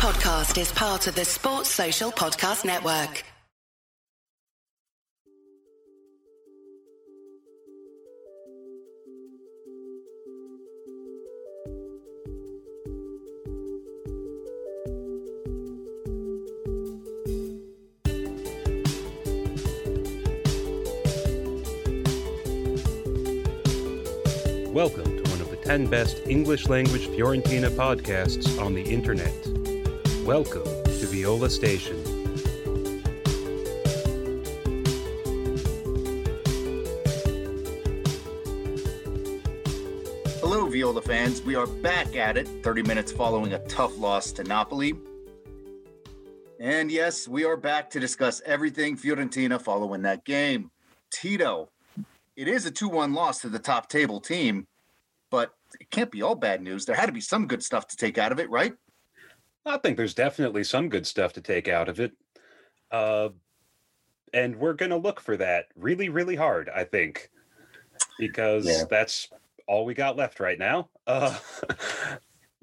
podcast is part of the Sports Social Podcast Network. Welcome to one of the 10 best English language Fiorentina podcasts on the internet. Welcome to Viola Station. Hello, Viola fans. We are back at it 30 minutes following a tough loss to Napoli. And yes, we are back to discuss everything Fiorentina following that game. Tito, it is a 2 1 loss to the top table team, but it can't be all bad news. There had to be some good stuff to take out of it, right? I think there's definitely some good stuff to take out of it. Uh, and we're going to look for that really, really hard, I think, because Yeah. that's all we got left right now. Uh,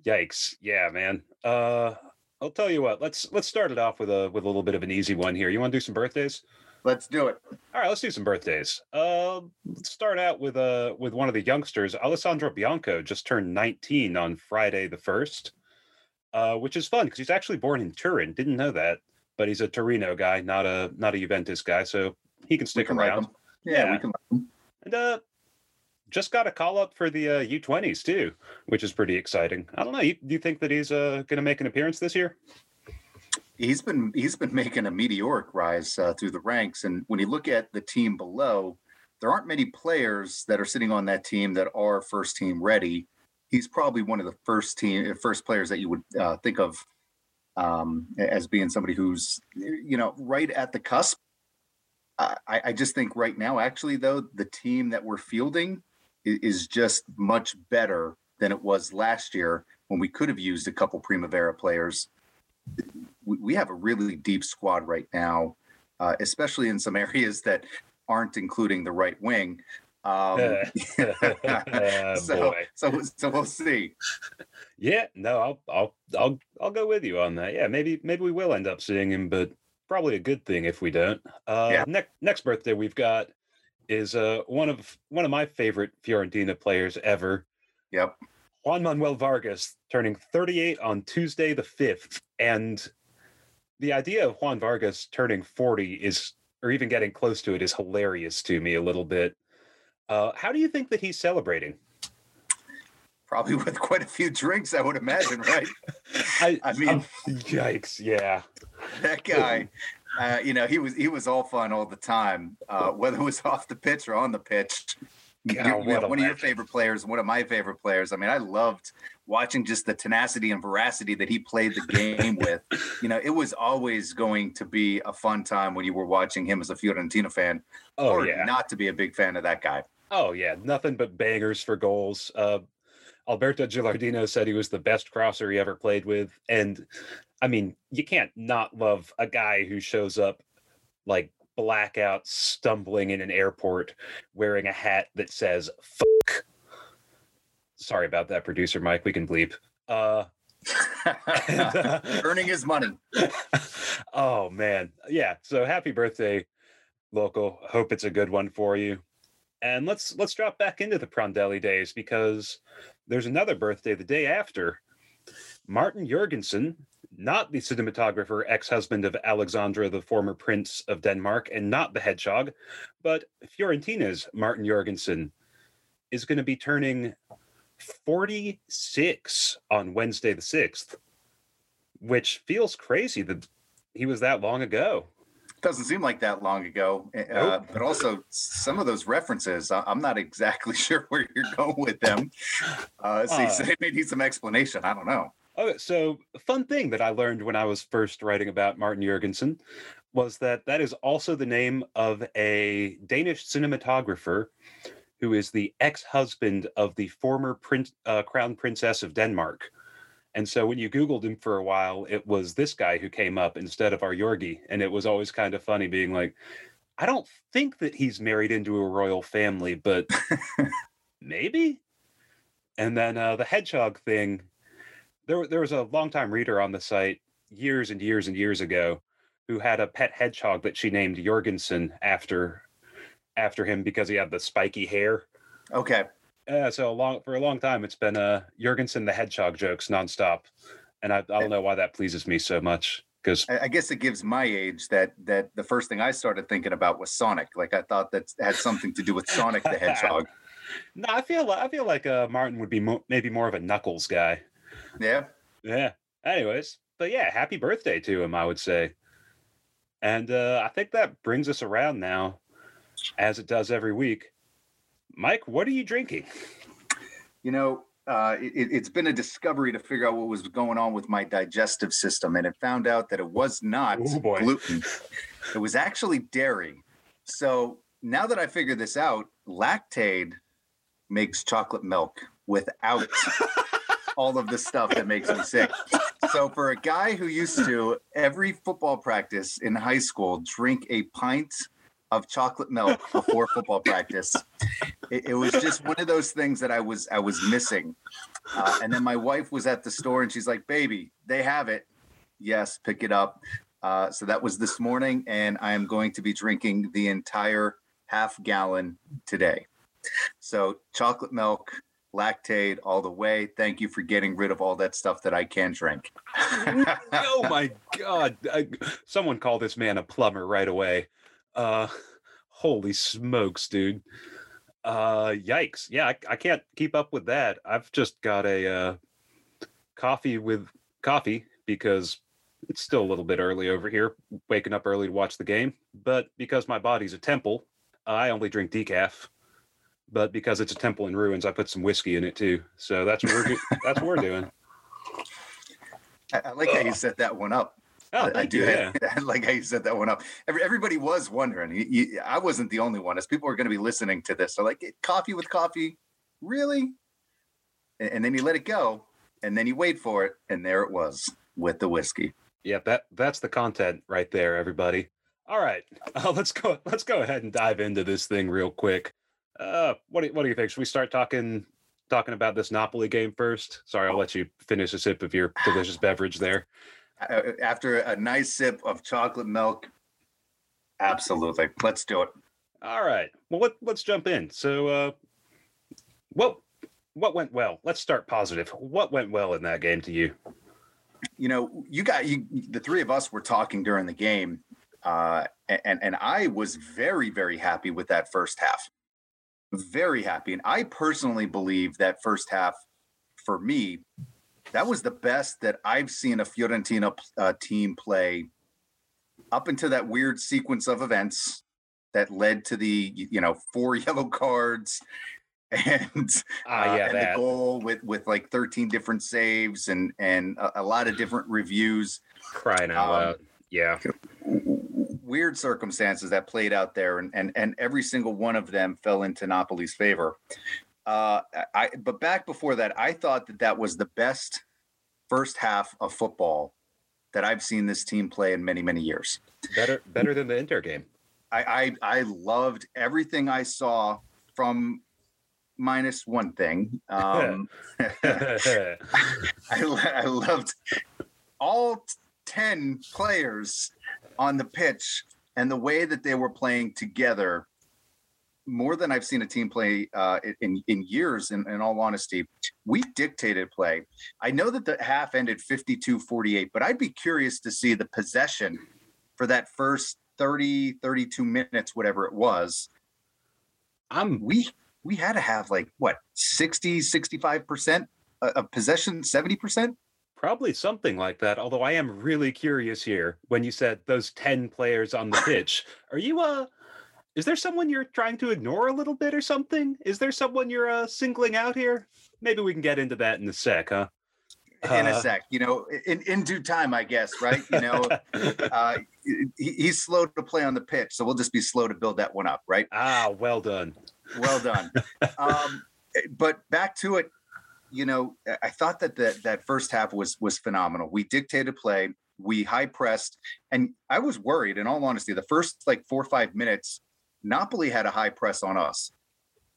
yikes. Yeah, man. Uh, I'll tell you what. Let's let's start it off with a with a little bit of an easy one here. You want to do some birthdays? Let's do it. All right, let's do some birthdays. Uh, let's start out with uh with one of the youngsters. Alessandro Bianco just turned 19 on Friday the first, uh, which is fun because he's actually born in Turin. Didn't know that, but he's a Torino guy, not a not a Juventus guy, so he can stick can around. them. Yeah, Yeah. we can like. And uh, just got a call up for the uh, U20s too, which is pretty exciting. I don't know. You, do you think that he's uh going to make an appearance this year? He's been he's been making a meteoric rise uh, through the ranks, and when you look at the team below, there aren't many players that are sitting on that team that are first team ready. He's probably one of the first team first players that you would uh, think of um, as being somebody who's you know right at the cusp. I, I just think right now, actually, though, the team that we're fielding is just much better than it was last year when we could have used a couple Primavera players we, we have a really deep squad right now, uh, especially in some areas that aren't including the right wing. Um, Uh, so, so, so we'll see. Yeah, no, I'll I'll I'll I'll go with you on that. Yeah, maybe maybe we will end up seeing him, but probably a good thing if we don't. Uh Yeah. next next birthday we've got is uh one of one of my favorite Fiorentina players ever, Yep. Juan Manuel Vargas, turning 38 on Tuesday the 5th. And the idea of Juan Vargas turning 40 is or even getting close to it is hilarious to me a little bit. Uh how do you think that he's celebrating? Probably with quite a few drinks, I would imagine, right? I, I mean- I'm- yikes, yeah. that guy, uh, you know, he was he was all fun all the time, uh, whether it was off the pitch or on the pitch. God, You- you what know, a one of your favorite players, one of my favorite players. I mean, I loved watching just the tenacity and veracity that he played the game with. You know, it was always going to be a fun time when you were watching him as a Fiorentina fan, Oh or yeah. not to be a big fan of that guy. Oh yeah, nothing but bangers for goals. Uh, Alberto Gilardino said he was the best crosser he ever played with, and I mean, you can't not love a guy who shows up like blackout, stumbling in an airport, wearing a hat that says "fuck." Sorry about that, producer Mike. We can bleep. Uh, and, uh, Earning his money. oh man yeah so happy birthday Loco hope it's a good one for you and let's let's drop back into the prandelli days because there's another birthday the day after martin jorgensen not the cinematographer ex-husband of alexandra the former prince of denmark and not the hedgehog but fiorentina's martin jorgensen is going to be turning 46 on wednesday the 6th which feels crazy that he was that long ago. Doesn't seem like that long ago, uh, but also some of those references, I- I'm not exactly sure where you're going with them. Uh, so, Uh. they may need some explanation. I don't know. Okay, so fun thing that I learned when I was first writing about Martin Jorgensen was that that is also the name of a Danish cinematographer who is the ex-husband of the former prince, uh, crown princess of Denmark. And so when you Googled him for a while, it was this guy who came up instead of our Yorgi. And it was always kind of funny being like, I don't think that he's married into a royal family, but maybe. And then uh, the hedgehog thing there there was a longtime reader on the site years and years and years ago who had a pet hedgehog that she named Jorgensen after after him because he had the spiky hair. Okay. Yeah, so a long for a long time it's been uh Jorgensen the hedgehog jokes nonstop, and I, I don't know why that pleases me so much because I, I guess it gives my age that that the first thing I started thinking about was Sonic. Like I thought that had something to do with Sonic the Hedgehog. no, I feel I feel like uh Martin would be mo- maybe more of a Knuckles guy. Yeah. Yeah. Anyways, but yeah, happy birthday to him, I would say. And uh, I think that brings us around now, as it does every week. Mike, what are you drinking? You know, uh, it, it's been a discovery to figure out what was going on with my digestive system, and it found out that it was not gluten; it was actually dairy. So now that I figured this out, Lactaid makes chocolate milk without all of the stuff that makes me sick. So for a guy who used to every football practice in high school drink a pint of chocolate milk before football practice, it, it was just one of those things that I was I was missing. Uh, and then my wife was at the store and she's like, "Baby, they have it. Yes, pick it up." Uh, so that was this morning, and I am going to be drinking the entire half gallon today. So chocolate milk, Lactaid all the way. Thank you for getting rid of all that stuff that I can drink. oh my god! I, someone call this man a plumber right away. Uh, holy smokes, dude! Uh, yikes! Yeah, I, I can't keep up with that. I've just got a uh, coffee with coffee because it's still a little bit early over here. Waking up early to watch the game, but because my body's a temple, I only drink decaf. But because it's a temple in ruins, I put some whiskey in it too. So that's what we're do- that's what we're doing. I, I like how you set that one up. Oh, I- I do. you. Yeah. I like how you set that one up. Every, everybody was wondering. You- you- I wasn't the only one. As people are going to be listening to this, they're like, "Coffee with coffee, really?" And, and then you let it go, and then you wait for it, and there it was with the whiskey. Yep, that that's the content right there, everybody. All right, uh, let's go. Let's go ahead and dive into this thing real quick. Uh, what do you, what do you think? Should we start talking talking about this Napoli game first? Sorry, I'll let you finish a sip of your delicious beverage there. After a nice sip of chocolate milk, absolutely. Let's do it. All right. Well, let, let's jump in. So, uh, what what went well? Let's start positive. What went well in that game to you? you know, you got you. The three of us were talking during the game, uh, and and I was very very happy with that first half. Very happy, and I personally believe that first half, for me, that was the best that I've seen a Fiorentina uh, team play up into that weird sequence of events that led to the you know four yellow cards and Ah, uh, yeah, and the goal with with like 13 different saves and and a, a lot of different reviews Crying out Um, loud. Yeah. w- w- weird circumstances that played out there and and and every single one of them fell into Napoli's favor uh i but back before that i thought that that was the best first half of football that i've seen this team play in many many years Better better than the Inter game. i i, I loved everything i saw from minus one thing um I, I loved all 10 players on the pitch and the way that they were playing together more than I've seen a team play uh, in, in years, in, in all honesty. We dictated play. I know that the half ended 52 48, but I'd be curious to see the possession for that first 30, 32 minutes, whatever it was. I'm We we had to have like what 60, 65% of possession, 70%? Probably something like that. Although I am really curious here when you said those 10 players on the pitch. Are you uh is there someone you're trying to ignore a little bit or something? Is there someone you're uh singling out here? Maybe we can get into that in a sec, huh? in a Uh, sec, you know, in, in due time, I guess, right? You know, uh, he, he's slow to play on the pitch, so we'll just be slow to build that one up, right? ah, well done. Well done. um, but back to it, you know, I- I thought that that that first half was was phenomenal. We dictated play, we high pressed, and I was worried. In all honesty, the first like four or five minutes, Napoli had a high press on us.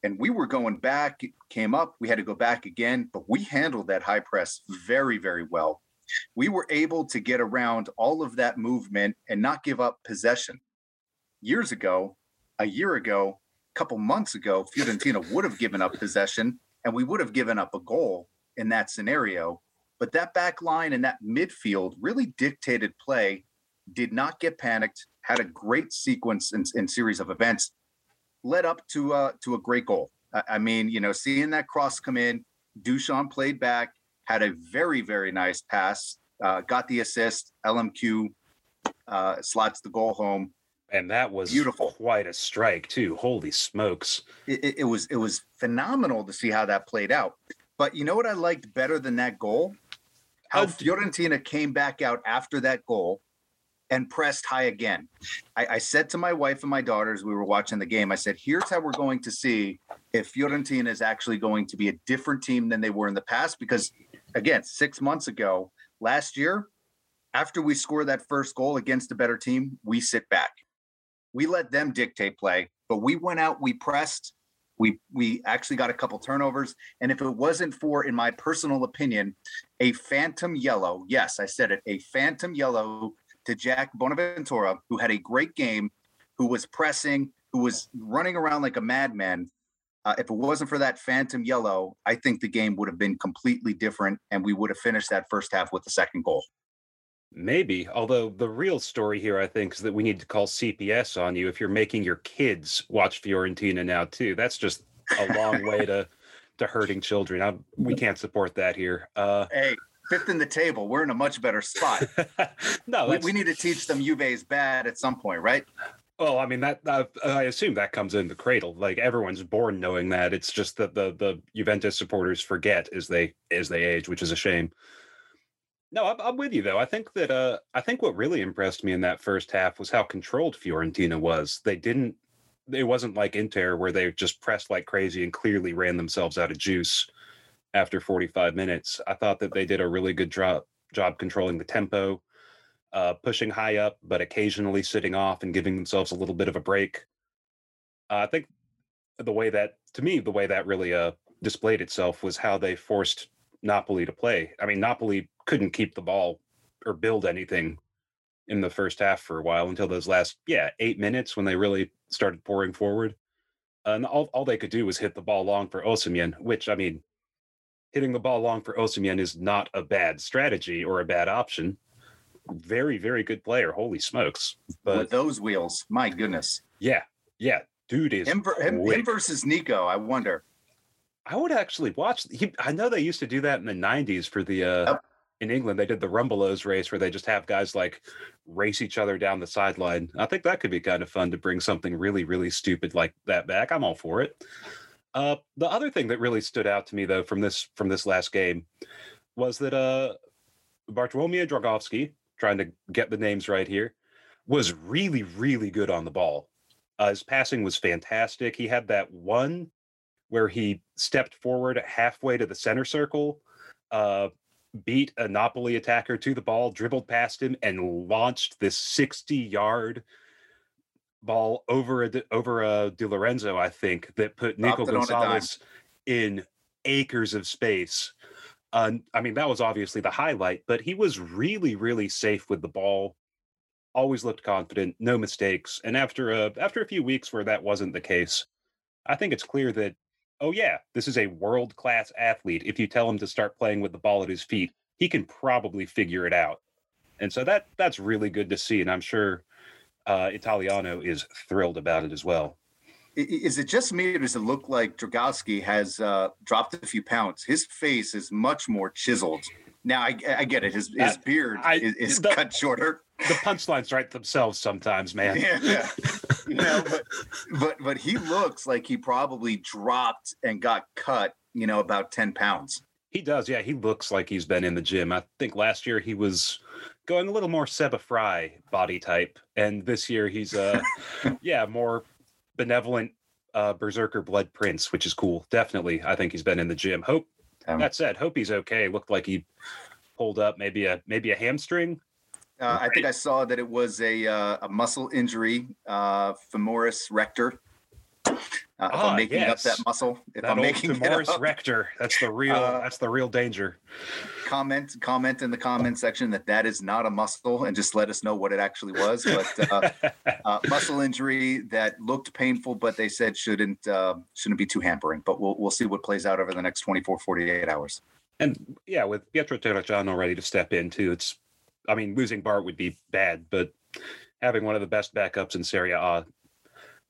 and we were going back, came up, we had to go back again, but we handled that high press very, very well. We were able to get around all of that movement and not give up possession. Years ago, a year ago, a couple months ago, Fiorentina would have given up possession and we would have given up a goal in that scenario. But that back line and that midfield really dictated play, did not get panicked, had a great sequence and, and series of events, led up to uh, to a great goal. I, I mean, you know, seeing that cross come in, Dusan played back, had a very very nice pass, uh, got the assist. LMQ uh, slots the goal home. And that was Beautiful. quite a strike too. Holy smokes! It, it, it was it was phenomenal to see how that played out. But you know what I liked better than that goal? How Uh, Fiorentina came back out after that goal and pressed high again. I, I said to my wife and my daughters, we were watching the game, I said, here's how we're going to see if Fiorentina is actually going to be a different team than they were in the past. Because again, six months ago, last year, after we score that first goal against a better team, we sit back. We let them dictate play, but we went out, we pressed, we we actually got a couple turnovers. And if it wasn't for, in my personal opinion, a phantom yellow, yes, I said it, a phantom yellow to Jack Bonaventura, who had a great game, who was pressing, who was running around like a madman. Uh, if it wasn't for that phantom yellow, I think the game would have been completely different, and we would have finished that first half with the second goal. Maybe. Although the real story here, I think, is that we need to call CPS on you if you're making your kids watch Fiorentina now too. That's just a long way to to hurting children. I, we can't support that here. Uh, Hey, fifth in the table, we're in a much better spot. no, we, we need to teach them Juve is bad at some point, right? well, I mean that uh, I assume that comes in the cradle. Like everyone's born knowing that. It's just that the the Juventus supporters forget as they as they age, which is a shame. No, I'm, I'm with you though. I think that uh, I think what really impressed me in that first half was how controlled Fiorentina was. They didn't. It wasn't like Inter where they just pressed like crazy and clearly ran themselves out of juice after 45 minutes. I thought that they did a really good job job controlling the tempo, uh, pushing high up, but occasionally sitting off and giving themselves a little bit of a break. Uh, I think the way that, to me, the way that really uh, displayed itself was how they forced Napoli to play. I mean, Napoli couldn't keep the ball or build anything in the first half for a while until those last, yeah, eight minutes when they really started pouring forward. And all, all they could do was hit the ball long for Osimhen, which, I mean, hitting the ball long for Osimhen is not a bad strategy or a bad option. Very, very good player. Holy smokes. But With those wheels, my goodness. yeah, yeah, dude is Him, him, him versus Nico, I wonder. I would actually watch. He, I know they used to do that in the '90s for the uh, in England. They did the Rumbelows race where they just have guys like race each other down the sideline. I think that could be kind of fun to bring something really, really stupid like that back. I'm all for it. Uh, the other thing that really stood out to me though from this from this last game was that uh, Bartolomei Dragowski, trying to get the names right here, was really, really good on the ball. Uh, his passing was fantastic. He had that one where he stepped forward halfway to the center circle, uh, beat a Napoli attacker to the ball, dribbled past him, and launched this 60 yard ball over a, over a Di Lorenzo, I think, that put Nico Dropped it on a dime. Gonzalez in acres of space. Uh, I mean, that was obviously the highlight, but he was really, really safe with the ball. Always looked confident, no mistakes. And after a after a few weeks where that wasn't the case, I think it's clear that oh yeah, this is a world class athlete. If you tell him to start playing with the ball at his feet, he can probably figure it out. And so that that's really good to see, and I'm sure uh, Italiano is thrilled about it as well. Is it just me or does it look like Dragowski has uh, dropped a few pounds? His face is much more chiseled. Now I, I get it. His his Uh, beard I- is, is the- cut shorter. The punchlines write themselves sometimes, man. Yeah, you know, but but but he looks like he probably dropped and got cut. You know, about ten pounds. He does, yeah. He looks like he's been in the gym. I think last year he was going a little more Seba Frey body type, and this year he's uh yeah, more benevolent uh berserker blood prince, which is cool. Definitely. I think he's been in the gym. Hope Um, that said, hope he's okay. Looked like he pulled up maybe a maybe a hamstring. Uh, I think I saw that it was a uh, a muscle injury, uh, femoris rector. Uh, if Ah, I'm making yes. up that muscle, if that I'm making it Morris up, Rector. That's the real. Uh, that's the real danger. comment comment in the comment section that that is not a muscle, and just let us know what it actually was. But uh, uh, muscle injury that looked painful, but they said shouldn't uh, shouldn't be too hampering. But we'll we'll see what plays out over the next 24, 48 hours. and yeah, with Pietro Terracciano ready to step in too, it's. I mean, losing Bart would be bad, but having one of the best backups in Serie A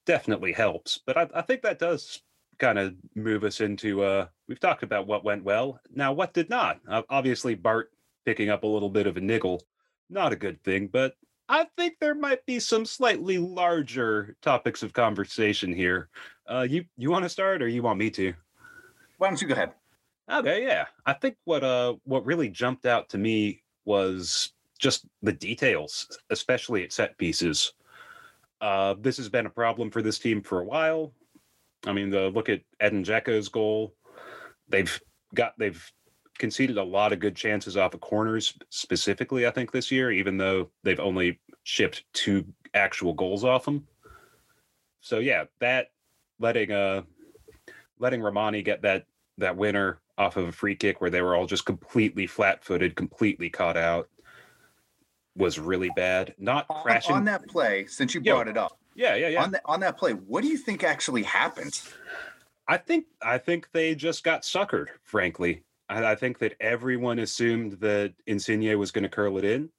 definitely helps. But I, I think that does kind of move us into. uh We've talked about what went well. Now, what did not? Uh, obviously, Bart picking up a little bit of a niggle, not a good thing. But I think there might be some slightly larger topics of conversation here. Uh, you you want to start, or you want me to? Why don't you go ahead? Okay, yeah. I think what uh what really jumped out to me was just the details, especially at set pieces. Uh this has been a problem for this team for a while. I mean, the look at Edin Dzeko's goal. They've got they've conceded a lot of good chances off of corners specifically, I think, this year, even though they've only shipped two actual goals off them. So yeah, that letting uh letting Rrahmani get that that winner off of a free kick where they were all just completely flat-footed, completely caught out was really bad. Not On, crashing. on that play, since you Yo, brought it up, yeah, yeah, yeah. on that on that play, what do you think actually happened? I think I think they just got suckered. Frankly, I, I think that everyone assumed that Insigne was going to curl it in,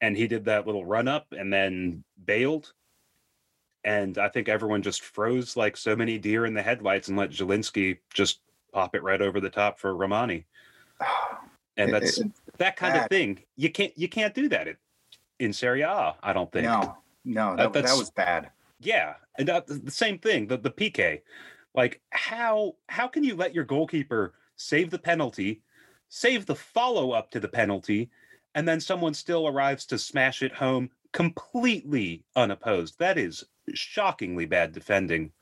and he did that little run up and then bailed. And I think everyone just froze like so many deer in the headlights and let Zielinski just pop it right over the top for Rrahmani. And It- that's it- that kind of thing. You can't you can't do that in, in Serie A. I don't think. no, no, That- that, that was bad. Yeah, and uh, the same thing. The the PK, like how how can you let your goalkeeper save the penalty, save the follow up to the penalty, and then someone still arrives to smash it home completely unopposed? That is shockingly bad defending.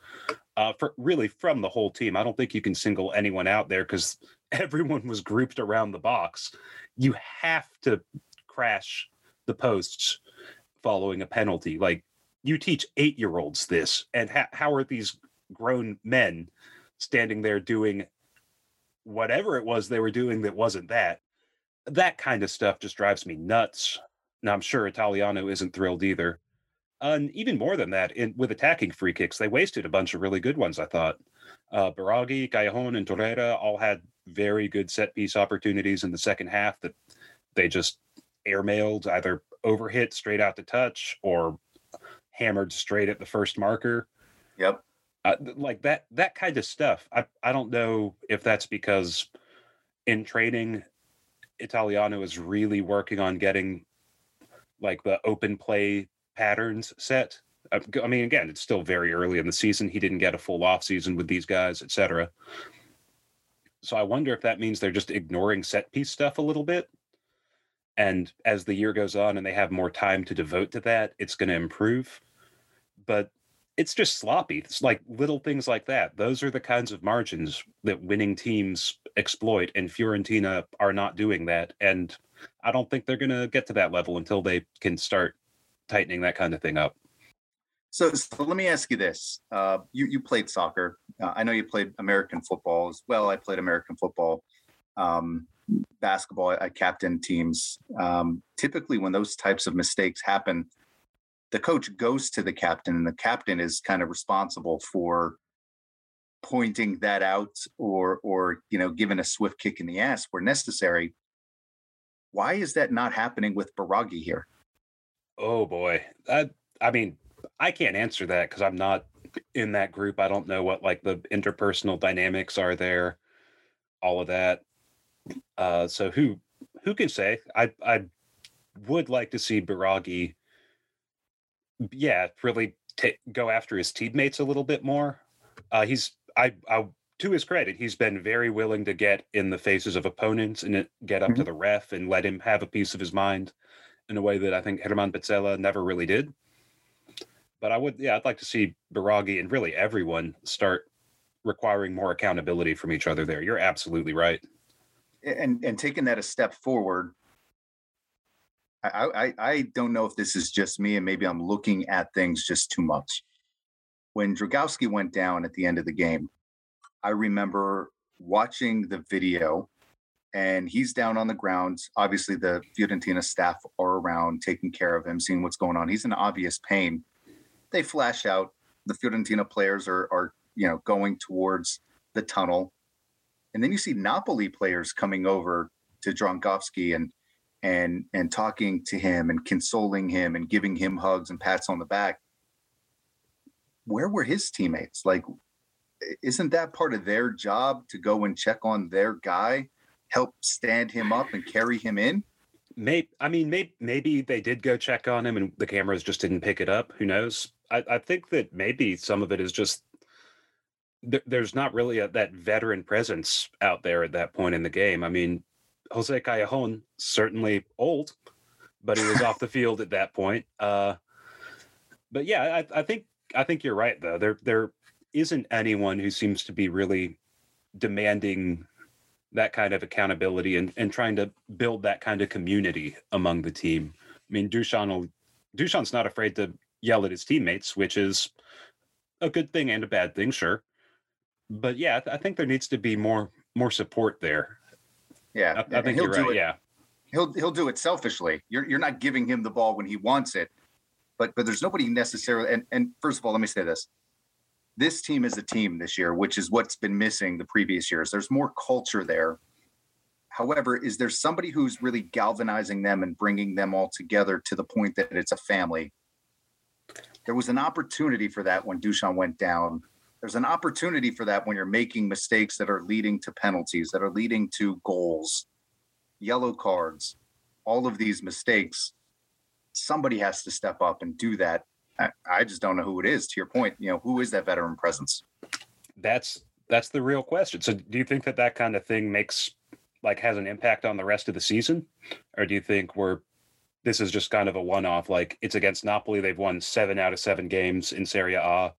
Uh, for really from the whole team. I don't think you can single anyone out there because everyone was grouped around the box. You have to crash the posts following a penalty. Like you teach eight year olds this, and ha- how are these grown men standing there doing whatever it was they were doing that wasn't that? That kind of stuff just drives me nuts. Now, I'm sure Italiano isn't thrilled either. And even more than that, in, with attacking free kicks, they wasted a bunch of really good ones, I thought. Uh, Biraghi, Callejon, and Torreira all had very good set piece opportunities in the second half that they just airmailed, either overhit straight out to touch or hammered straight at the first marker. Yep. Uh, like that that kind of stuff. I I don't know if that's because in training Italiano is really working on getting like the open play patterns set. I mean, again, it's still very early in the season. He didn't get a full off season with these guys, etc. So I wonder if that means they're just ignoring set piece stuff a little bit. And as the year goes on and they have more time to devote to that, it's going to improve. But it's just sloppy. It's like little things like that. Those are the kinds of margins that winning teams exploit, and Fiorentina are not doing that. And I don't think they're going to get to that level until they can start tightening that kind of thing up. So, so let me ask you this: uh, you you played soccer. Uh, I know you played American football as well. I played American football, um, basketball. I, I captained teams. Um, typically, when those types of mistakes happen, the coach goes to the captain, and the captain is kind of responsible for pointing that out, or or you know, giving a swift kick in the ass where necessary. Why is that not happening with Biraghi here? Oh boy. I I mean, I can't answer that because I'm not in that group. I don't know what like the interpersonal dynamics are there, all of that. Uh so who who can say? I I would like to see Biraghi yeah, really ta go after his teammates a little bit more. Uh he's I I to his credit, he's been very willing to get in the faces of opponents and get up to the ref and let him have a piece of his mind in a way that I think Germán Pezzella never really did. But I would, yeah, I'd like to see Biraghi and really everyone start requiring more accountability from each other there. You're absolutely right. and and taking that a step forward I, I i don't know if this is just me and maybe i'm looking at things just too much when Dragowski went down at the end of the game, I remember watching the video and he's down on the ground. Obviously, the Fiorentina staff are around taking care of him, seeing what's going on. He's in obvious pain. They flash out. The Fiorentina players are, are you know, going towards the tunnel. And then you see Napoli players coming over to Dragowski and and and talking to him and consoling him and giving him hugs and pats on the back. Where were his teammates? Like, isn't that part of their job to go and check on their guy? help stand him up and carry him in? Maybe I mean maybe maybe they did go check on him and the cameras just didn't pick it up. Who knows? I, I think that maybe some of it is just th- there's not really a, that veteran presence out there at that point in the game. I mean, Jose Callejon certainly old, but he was off the field at that point. Uh, but yeah, I, I think I think you're right though. There there isn't anyone who seems to be really demanding that kind of accountability and, and trying to build that kind of community among the team. I mean, Dusan will, Dusan's not afraid to yell at his teammates, which is a good thing and a bad thing, sure. But yeah, I think there needs to be more more support there. Yeah, I, I think you're right. It, yeah, he'll he'll do it selfishly. You're you're not giving him the ball when he wants it, but but there's nobody necessarily. And and first of all, let me say this: this team is a team this year, which is what's been missing the previous years. There's more culture there. However, is there somebody who's really galvanizing them and bringing them all together to the point that it's a family? There was an opportunity for that when Dusan went down. There's an opportunity for that when you're making mistakes that are leading to penalties, that are leading to goals, yellow cards, all of these mistakes. Somebody has to step up and do that I, just don't know who it is. To your point, you know, who is that veteran presence? That's that's the real question. So, do you think that that kind of thing makes like has an impact on the rest of the season, or do you think we're this is just kind of a one-off? Like it's against Napoli, they've won seven out of seven games in Serie A.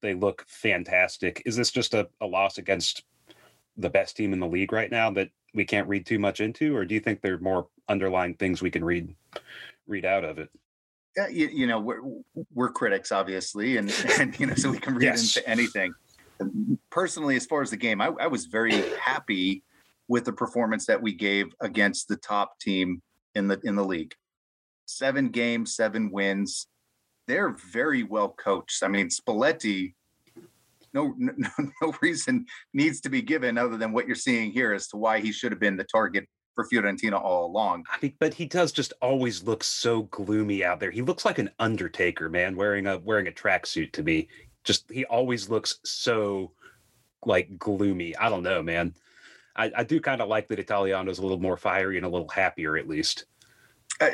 They look fantastic. Is this just a, a loss against the best team in the league right now that we can't read too much into, or do you think there are more underlying things we can read read out of it? yeah, you, you, know, we're we're critics, obviously, and and you know, so we can read yes. into anything. Personally, as far as the game, I, I was very happy with the performance that we gave against the top team in the in the league. Seven games, seven wins. They're very well coached. I mean, Spalletti. No, no, no reason needs to be given other than what you're seeing here as to why he should have been the target for Fiorentina all along. But he does just always look so gloomy out there. He looks like an Undertaker, man, wearing a wearing a tracksuit to me. Just he always looks so like gloomy. I don't know, man. I, I do kind of like that Italiano's a little more fiery and a little happier, at least. Uh,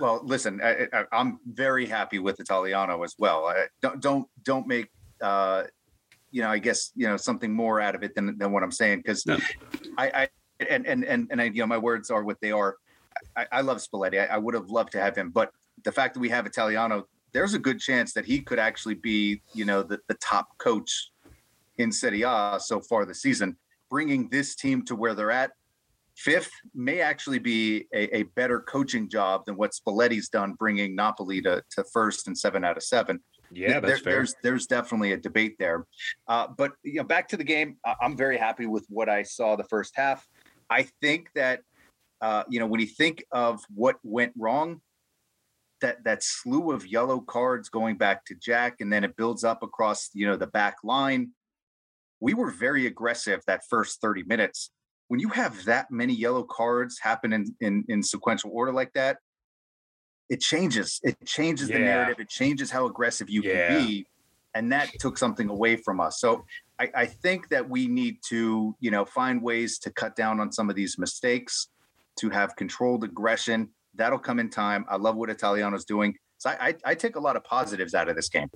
well, listen, I, am very happy with Italiano as well. I, don't don't don't make uh, you know, I guess you know something more out of it than than what I'm saying because no. I, I and and and and I, you know, my words are what they are. I, I love Spalletti. I, I, would have loved to have him, but the fact that we have Italiano, there's a good chance that he could actually be, you know, the, the top coach in Serie A so far this season. Bringing this team to where they're at, fifth, may actually be a, a better coaching job than what Spalletti's done, bringing Napoli to, to first and seven out of seven. Yeah, that's there. There's there's definitely a debate there, uh, but you know, back to the game. I'm very happy with what I saw the first half. I think that uh, you know when you think of what went wrong, that that slew of yellow cards going back to Jack, and then it builds up across you know the back line. We were very aggressive that first 30 minutes. When you have that many yellow cards happen in in, in sequential order like that, it changes. It changes yeah. the narrative. It changes how aggressive you yeah. can be, and that took something away from us. So I, I, think that we need to, you know, find ways to cut down on some of these mistakes, to have controlled aggression. That'll come in time. I love what Italiano's doing. So I, I, I take a lot of positives out of this game.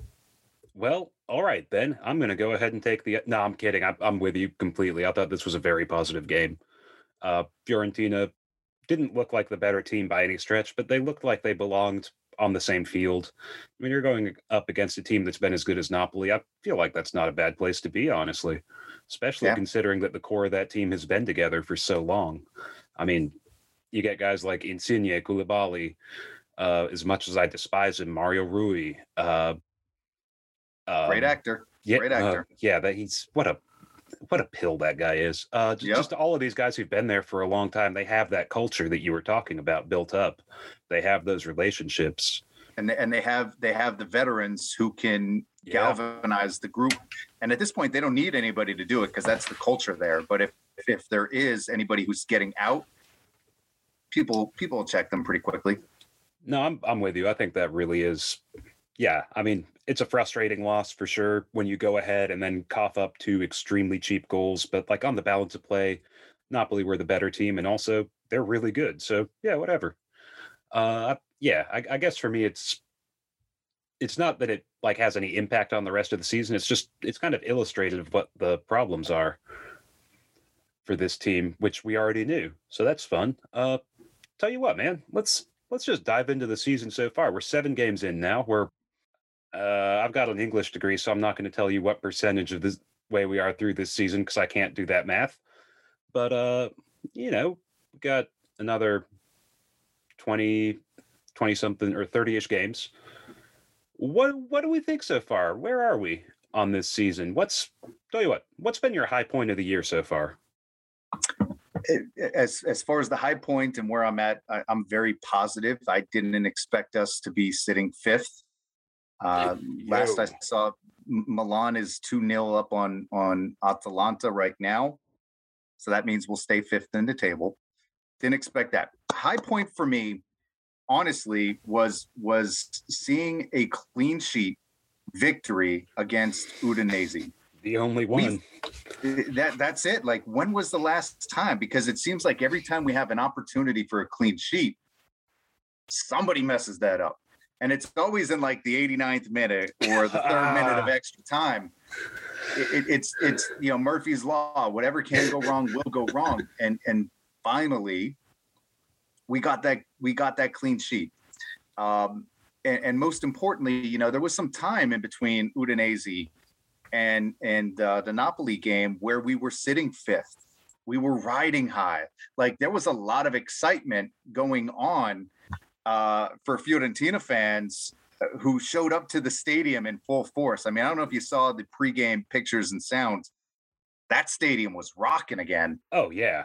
Well, all right then. I'm going to go ahead and take the. No, I'm kidding. I'm, I'm with you completely. I thought this was a very positive game. Uh, Fiorentina didn't look like the better team by any stretch, but they looked like they belonged on the same field. When you're going up against a team that's been as good as Napoli, I feel like that's not a bad place to be, honestly, especially yeah. considering that the core of that team has been together for so long. I mean, you get guys like Insigne, Koulibaly, uh, as much as I despise him, Mario Rui, uh, Um, Great actor. Yeah, Great uh, actor. yeah, that he's what a what a pill that guy is. Uh, j- Yep. just all of these guys who've been there for a long time, they have that culture that you were talking about built up. They have those relationships. and they, and they have they have the veterans who can Yeah. galvanize the group. And at this point, they don't need anybody to do it because that's the culture there. But if if there is anybody who's getting out, people people check them pretty quickly. No, I'm I'm with you. I think that really is. Yeah, I mean, it's a frustrating loss for sure when you go ahead and then cough up two extremely cheap goals. But like on the balance of play, Napoli were the better team, and also they're really good. So yeah, whatever. Uh, yeah, I, I guess for me, it's it's not that it like has any impact on the rest of the season. It's just it's kind of illustrative of what the problems are for this team, which we already knew. So that's fun. Uh, tell you what, man, let's let's just dive into the season so far. We're seven games in now. We're uh, I've got an English degree, so I'm not going to tell you what percentage of the way we are through this season because I can't do that math. But uh, you know, got another 20, 20 something or 30-ish games. What what do we think so far? Where are we on this season? What's tell you what, what's been your high point of the year so far? As as far as the high point and where I'm at, I, I'm very positive. I didn't expect us to be sitting fifth. Uh, last I saw, Milan is two 0 up on on Atalanta right now, so that means we'll stay fifth in the table. Didn't expect that. High point for me, honestly, was was seeing a clean sheet victory against Udinese The only We've- one. that that's it like when was the last time because it seems like every time we have an opportunity for a clean sheet somebody messes that up and it's always in like the 89th minute or the third minute of extra time it, it- it's it's you know murphy's law whatever can go wrong will go wrong and and finally we got that we got that clean sheet um and, and most importantly you know there was some time in between udinese and and uh, the Napoli game where we were sitting fifth. We were riding high. Like there was a lot of excitement going on uh, for Fiorentina fans uh, who showed up to the stadium in full force. I mean, I don't know if you saw the pregame pictures and sounds. That stadium was rocking again. Oh yeah.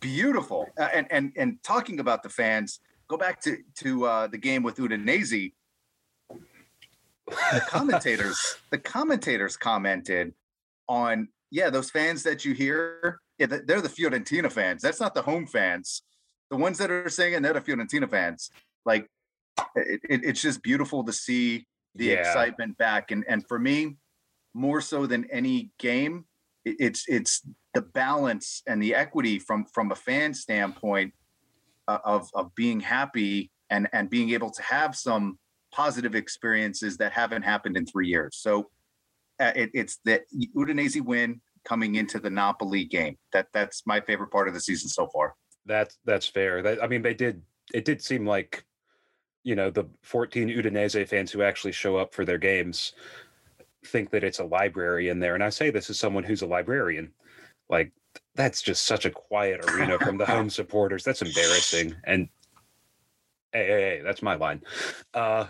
Beautiful. Uh, and and and talking about the fans, go back to to uh, the game with Udinese the commentators the commentators commented on yeah those fans that you hear yeah they're the fiorentina fans that's not the home fans the ones that are singing they're the fiorentina fans like it, it- it's just beautiful to see the Yeah. excitement back and and for me more so than any game it- it's it's the balance and the equity from from a fan standpoint uh, of of being happy and and being able to have some positive experiences that haven't happened in three years. So uh, it, it's the Udinese win coming into the Napoli game. That that's my favorite part of the season so far. That's that's fair. That I mean, they did. It did seem like, you know, the 14 Udinese fans who actually show up for their games think that it's a library in there. And I say this as someone who's a librarian. Like that's just such a quiet arena from the home supporters. That's embarrassing. And hey, hey, hey, that's my line. Uh,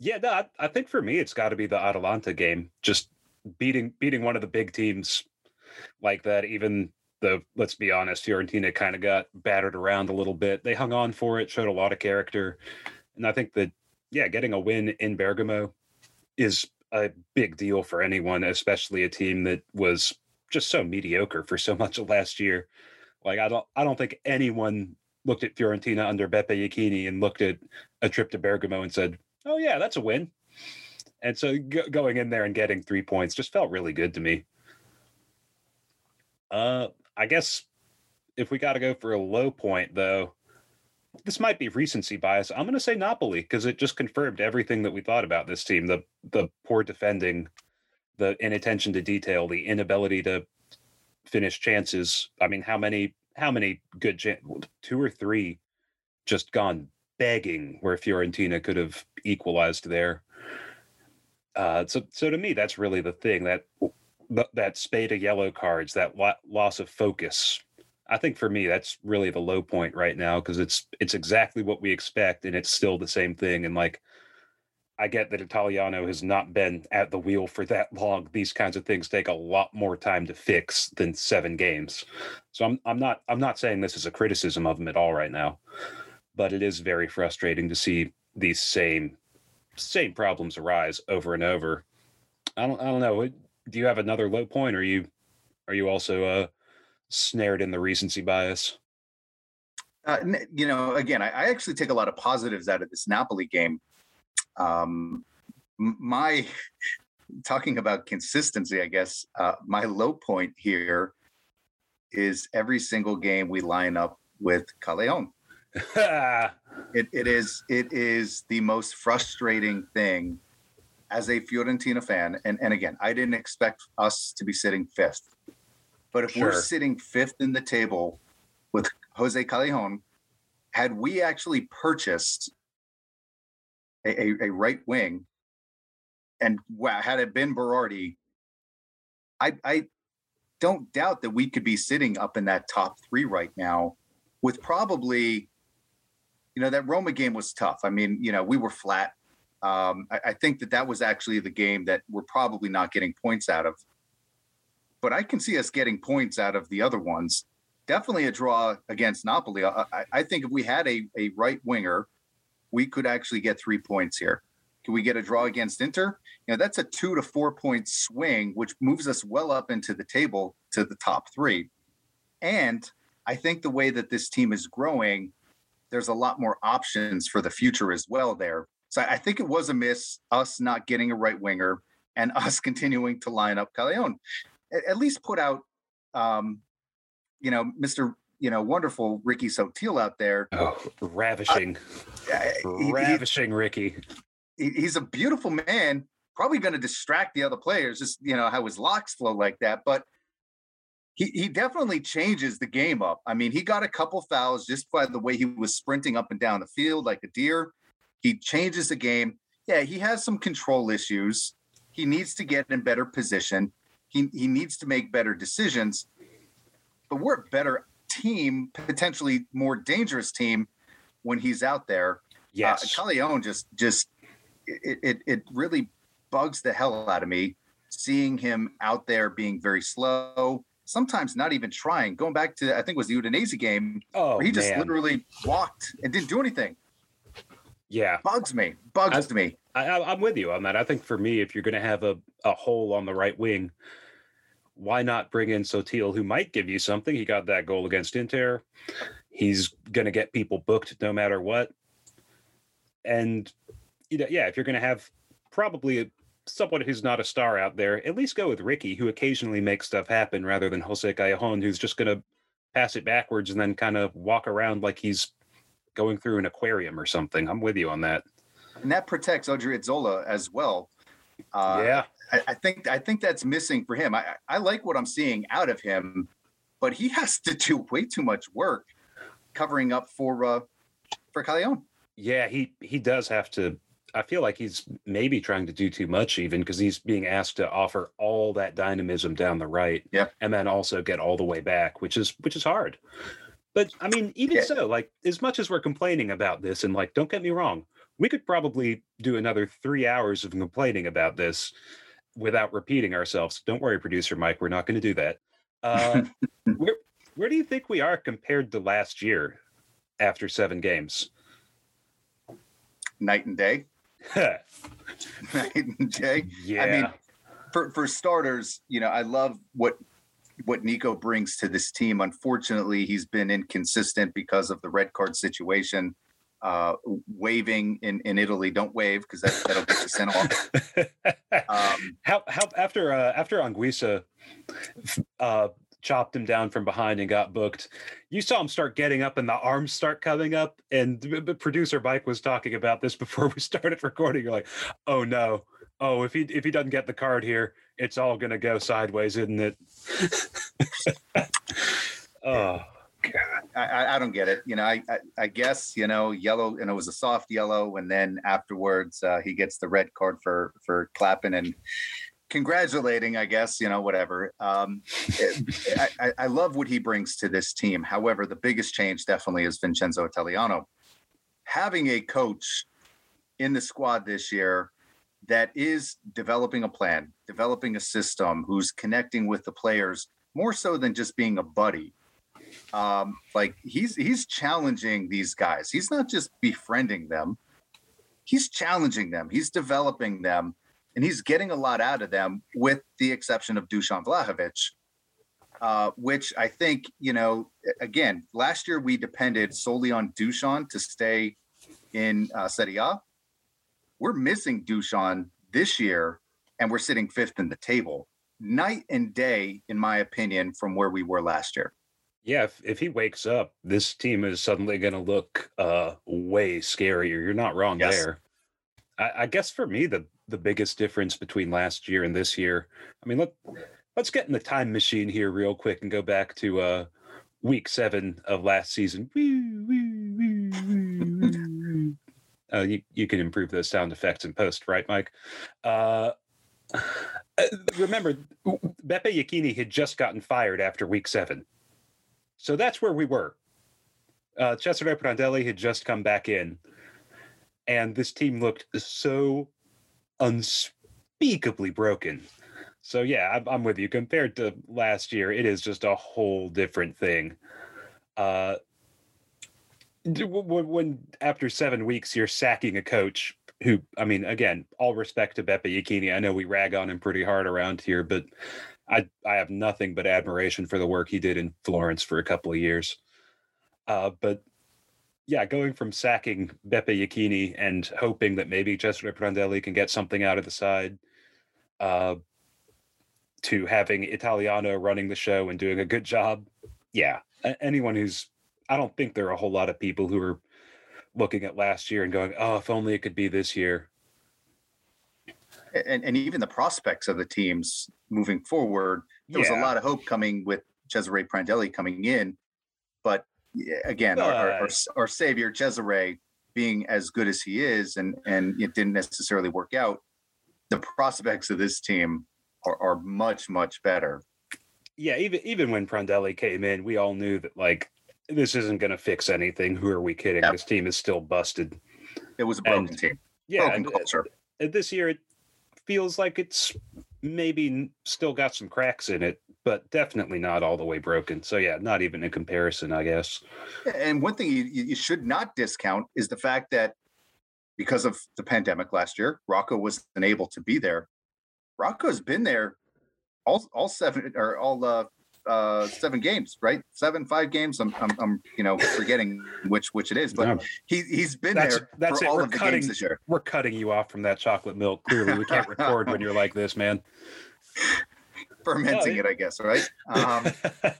yeah, no, I, I think for me, it's got to be the Atalanta game. Just beating beating one of the big teams like that. Even the let's be honest, Fiorentina kind of got battered around a little bit. They hung on for it, showed a lot of character, and I think that yeah, getting a win in Bergamo is a big deal for anyone, especially a team that was just so mediocre for so much of last year. Like I don't I don't think anyone looked at Fiorentina under Beppe Iachini and looked at a trip to Bergamo and said, "Oh yeah, that's a win." And so g- going in there and getting three points just felt really good to me. Uh, I guess if we got to go for a low point, though, this might be recency bias. I'm going to say Napoli because it just confirmed everything that we thought about this team: the the poor defending, the inattention to detail, the inability to finish chances. I mean, how many how many good two or three just gone begging where Fiorentina could have equalized there. Uh, so so to me, that's really the thing that th- that spade of yellow cards, that lo- loss of focus. I think for me, that's really the low point right now because it's it's exactly what we expect, and it's still the same thing. And like I get that Italiano has not been at the wheel for that long. These kinds of things take a lot more time to fix than seven games. So I'm I'm not I'm not saying this is a criticism of him at all right now, but it is very frustrating to see these same same problems arise over and over. I don't I don't know. Do you have another low point, or are you are you also uh, snared in the recency bias? Uh, you know, again, I, I, actually take a lot of positives out of this Napoli game. Um, my talking about consistency, I guess, uh, my low point here is every single game we line up with Callejon. it, it is it is the most frustrating thing as a Fiorentina fan. And and again, I didn't expect us to be sitting fifth, but if sure. we're sitting fifth in the table with Jose Callejon, had we actually purchased a, a, a right wing, and wow, had it been Berardi, I I don't doubt that we could be sitting up in that top three right now, with probably, you know, that Roma game was tough. I mean, you know, we were flat. Um, I, I think that that was actually the game that we're probably not getting points out of. But I can see us getting points out of the other ones definitely a draw against Napoli. I, I, think if we had a, a right winger we could actually get three points here. Can we get a draw against Inter? You know, that's a two to four point swing, which moves us well up into the table to the top three. And I think the way that this team is growing, there's a lot more options for the future as well there. So I think it was a miss, us not getting a right winger and us continuing to line up Callejon. At least put out, um, you know, Mr you know, wonderful Ricky Sottil out there. Oh, ravishing, uh, ravishing he, Ricky. He, he's a beautiful man. Probably going to distract the other players, just you know how his locks flow like that. But he he definitely changes the game up. I mean, he got a couple fouls just by the way he was sprinting up and down the field like a deer. He changes the game. Yeah, he has some control issues. He needs to get in better position. He he needs to make better decisions. But we're a better team, potentially more dangerous team when he's out there. Uh, yes. Uh, Callejon just just it, it it really bugs the hell out of me seeing him out there being very slow, sometimes not even trying. Going back to I think it was the Udinese game, oh, where he just man. literally walked and didn't do anything. Yeah, bugs me, bugs I, me. I, I'm with you on that. I think for me, if you're going to have a a hole on the right wing, why not bring in Sottil, who might give you something? He got that goal against Inter. He's going to get people booked no matter what. And you know, yeah, if you're going to have probably a, someone who's not a star out there, at least go with Ricky, who occasionally makes stuff happen, rather than Jose Callejon, who's just going to pass it backwards and then kind of walk around like he's going through an aquarium or something. I'm with you on that. And that protects Odriozola as well. Uh, yeah, I, I, think I think that's missing for him. I, I like what I'm seeing out of him, but he has to do way too much work covering up for uh, for Callejon. Yeah, he he does have to. I feel like he's maybe trying to do too much, even because he's being asked to offer all that dynamism down the right, yeah, and then also get all the way back, which is which is hard. But I mean, even yeah. so, like as much as we're complaining about this, and like, don't get me wrong, we could probably do another three hours of complaining about this without repeating ourselves. Don't worry, producer Mike, we're not going to do that. Uh, where where do you think we are compared to last year after seven games? Night and day. Night and day. Yeah. I mean, for for starters, you know, I love what what Nico brings to this team. Unfortunately, he's been inconsistent because of the red card situation uh, waving in, in Italy. Don't wave because that, that'll get you sent off. Um, how how after uh, after Anguissa uh, chopped him down from behind and got booked, you saw him start getting up and the arms start coming up. And the producer Mike was talking about this before we started recording. You're like, oh no, oh if he if he doesn't get the card here, it's all gonna go sideways, isn't it? oh. I, I, don't get it. You know, I, I, I, guess you know yellow, and it was a soft yellow, and then afterwards uh, he gets the red card for for clapping and congratulating. I guess you know whatever. Um, it, I, I love what he brings to this team. However, the biggest change definitely is Vincenzo Italiano having a coach in the squad this year that is developing a plan, developing a system, who's connecting with the players more so than just being a buddy. Um, like he's he's challenging these guys. He's not just befriending them. He's challenging them. He's developing them, and he's getting a lot out of them, with the exception of Dusan Vlahovic, uh, which I think you know. Again, last year we depended solely on Dusan to stay in uh, Serie A. We're missing Dushan this year, and we're sitting fifth in the table. Night and day, in my opinion, from where we were last year. Yeah, if, if he wakes up, this team is suddenly going to look uh, way scarier. You're not wrong yes. there. I, I, guess for me, the the biggest difference between last year and this year. I mean, let let's get in the time machine here real quick and go back to uh, week seven of last season. Uh, you you can improve those sound effects in post, right, Mike? Uh, remember, Beppe Iachini had just gotten fired after week seven. So that's where we were. Uh, Cesare Prandelli had just come back in, and this team looked so unspeakably broken. So yeah, I'm, I'm with you. Compared to last year, it is just a whole different thing. Uh, when, after seven weeks you're sacking a coach who, I mean, again, all respect to Beppe Iachini. I know we rag on him pretty hard around here, but I I have nothing but admiration for the work he did in Florence for a couple of years. Uh, but yeah, going from sacking Beppe Iachini and hoping that maybe Cesare Prandelli can get something out of the side, uh, to having Italiano running the show and doing a good job. Yeah, anyone who's I don't think there are a whole lot of people who are looking at last year and going, "Oh, if only it could be this year." and, and even the prospects of the teams moving forward. There yeah. was a lot of hope coming with Cesare Prandelli coming in, but again, our, our, our, savior Cesare being as good as he is, and and it didn't necessarily work out. The prospects of this team are, are much much better. Yeah, even even when Prandelli came in, we all knew that like this isn't going to fix anything. Who are we kidding? Yep. This team is still busted. It was a broken and, team. Yeah, broken and, uh, culture. And this year, it feels like it's maybe still got some cracks in it, but definitely not all the way broken. So yeah, not even in comparison, I guess. And one thing you, you should not discount is the fact that because of the pandemic last year, Rocco was unable to be there. Rocco's been there all all seven or all uh, uh, seven games, right? Seven, five games. I'm, I'm, I'm, you know, forgetting which which it is, but he he's been that's, there that's for it. all we're of cutting, the games this year. We're cutting you off from that chocolate milk. Clearly, we can't record when you're like this, man. Fermenting no, it, I guess, right? Um,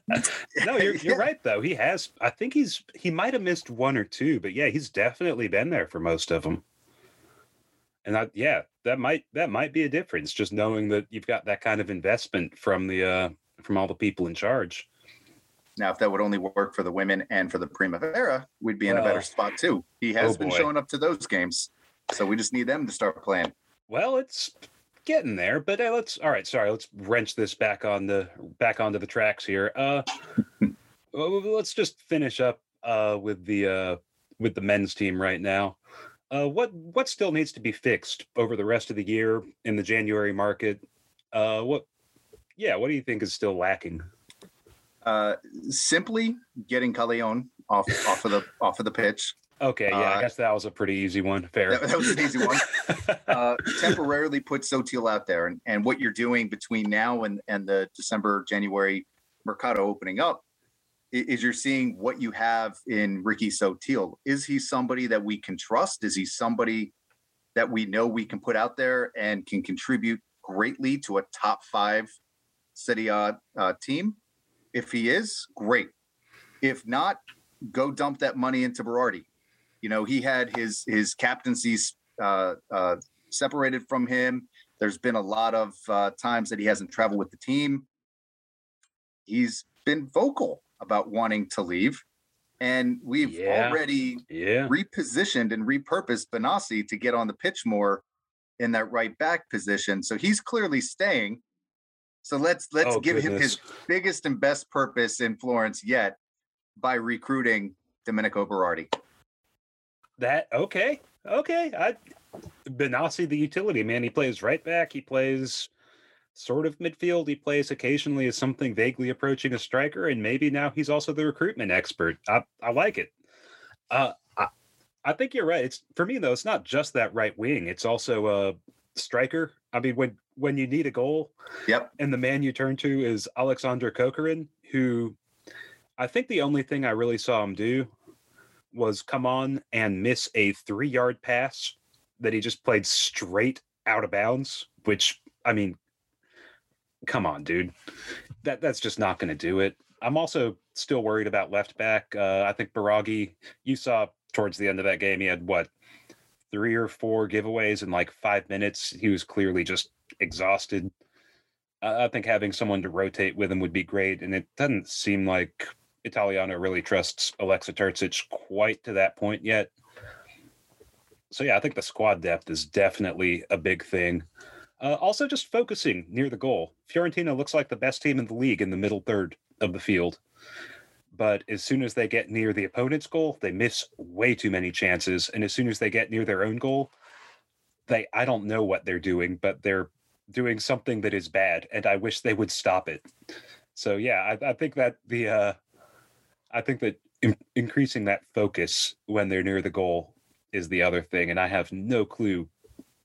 no, you're, you're yeah. right though. He has. I think he's he might have missed one or two, but yeah, he's definitely been there for most of them. And I, yeah, that might that might be a difference. Just knowing that you've got that kind of investment from the uh, from all the people in charge. Now, if that would only work for the women and for the Primavera, we'd be in well, a better spot too. He has oh been showing up to those games, so we just need them to start playing. Well, it's getting there, but uh, let's. All right, sorry, let's wrench this back on the back onto the tracks here. Uh, let's just finish up uh, with the uh, with the men's team right now. Uh, what what still needs to be fixed over the rest of the year in the January market? Uh, what yeah, what do you think is still lacking? Uh, simply getting Callejon off off of the off of the pitch. Okay, yeah, uh, I guess that was a pretty easy one. Fair. That, that was an easy one. uh, temporarily put Sottil out there, and, and what you're doing between now and, and the December January Mercado opening up is you're seeing what you have in Ricky Sottil. Is he somebody that we can trust? Is he somebody that we know we can put out there and can contribute greatly to a top five Serie A uh, team? If he is, great. If not, go dump that money into Berardi. You know, he had his his captaincies uh, uh, separated from him. There's been a lot of uh, times that he hasn't traveled with the team. He's been vocal about wanting to leave. And we've yeah. already yeah. repositioned and repurposed Benassi to get on the pitch more in that right back position. So he's clearly staying. So let's let's oh, give goodness. him his biggest and best purpose in Florence yet by recruiting Domenico Berardi. That okay, okay. I Benassi, the utility man, he plays right back. He plays sort of midfield. He plays occasionally as something vaguely approaching a striker, and maybe now he's also the recruitment expert. I, I like it. Uh, I, I think you're right. It's for me though. It's not just that right wing. It's also a striker. I mean, when when you need a goal, yep, and the man you turn to is Alexander Kokorin, who I think the only thing I really saw him do was come on and miss a three yard pass that he just played straight out of bounds, which I mean, come on, dude. That that's just not going to do it. I'm also still worried about left back. Uh, I think Biraghi, you saw towards the end of that game, he had what three or four giveaways in like five minutes. He was clearly just exhausted. I think having someone to rotate with him would be great, and it doesn't seem like Italiano really trusts Aleksa Terzic quite to that point yet. So yeah, I think the squad depth is definitely a big thing. Uh, also, just focusing near the goal. Fiorentina looks like the best team in the league in the middle third of the field. But as soon as they get near the opponent's goal, they miss way too many chances. And as soon as they get near their own goal, they I don't know what they're doing, but they're doing something that is bad, and I wish they would stop it. So yeah, I, I think that the uh, I think that in, increasing that focus when they're near the goal is the other thing, and I have no clue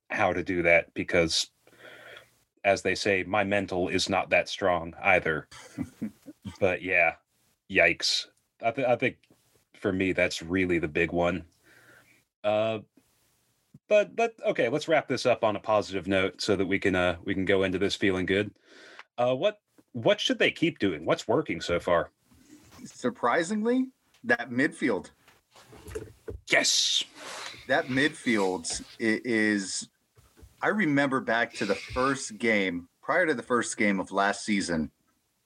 how to do that because as they say, my mental is not that strong either. but yeah, yikes. I, th- I think for me, that's really the big one. Uh, but but okay, let's wrap this up on a positive note so that we can uh we can go into this feeling good. Uh, what what should they keep doing? What's working so far? Surprisingly, that midfield. Yes, that midfield is I remember back to the first game, prior to the first game of last season,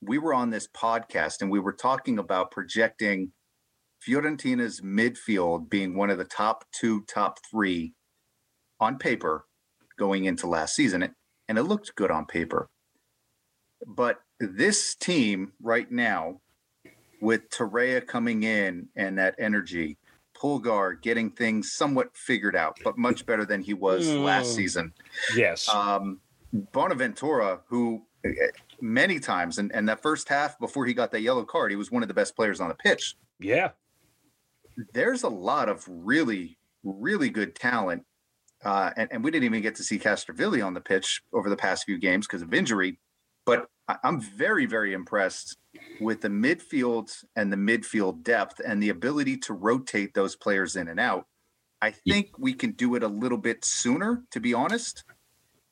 we were on this podcast and we were talking about projecting Fiorentina's midfield being one of the top two, top three on paper going into last season. And it looked good on paper. But this team right now, with Torreira coming in and that energy, Pulgar getting things somewhat figured out, but much better than he was mm. last season. Yes. Um, Bonaventura, who many times, and, and that first half before he got that yellow card, he was one of the best players on the pitch. Yeah. There's a lot of really, really good talent. Uh, and, and we didn't even get to see Castrovilli on the pitch over the past few games because of injury. But I'm very, very impressed with the midfield and the midfield depth and the ability to rotate those players in and out. I think we can do it a little bit sooner, to be honest.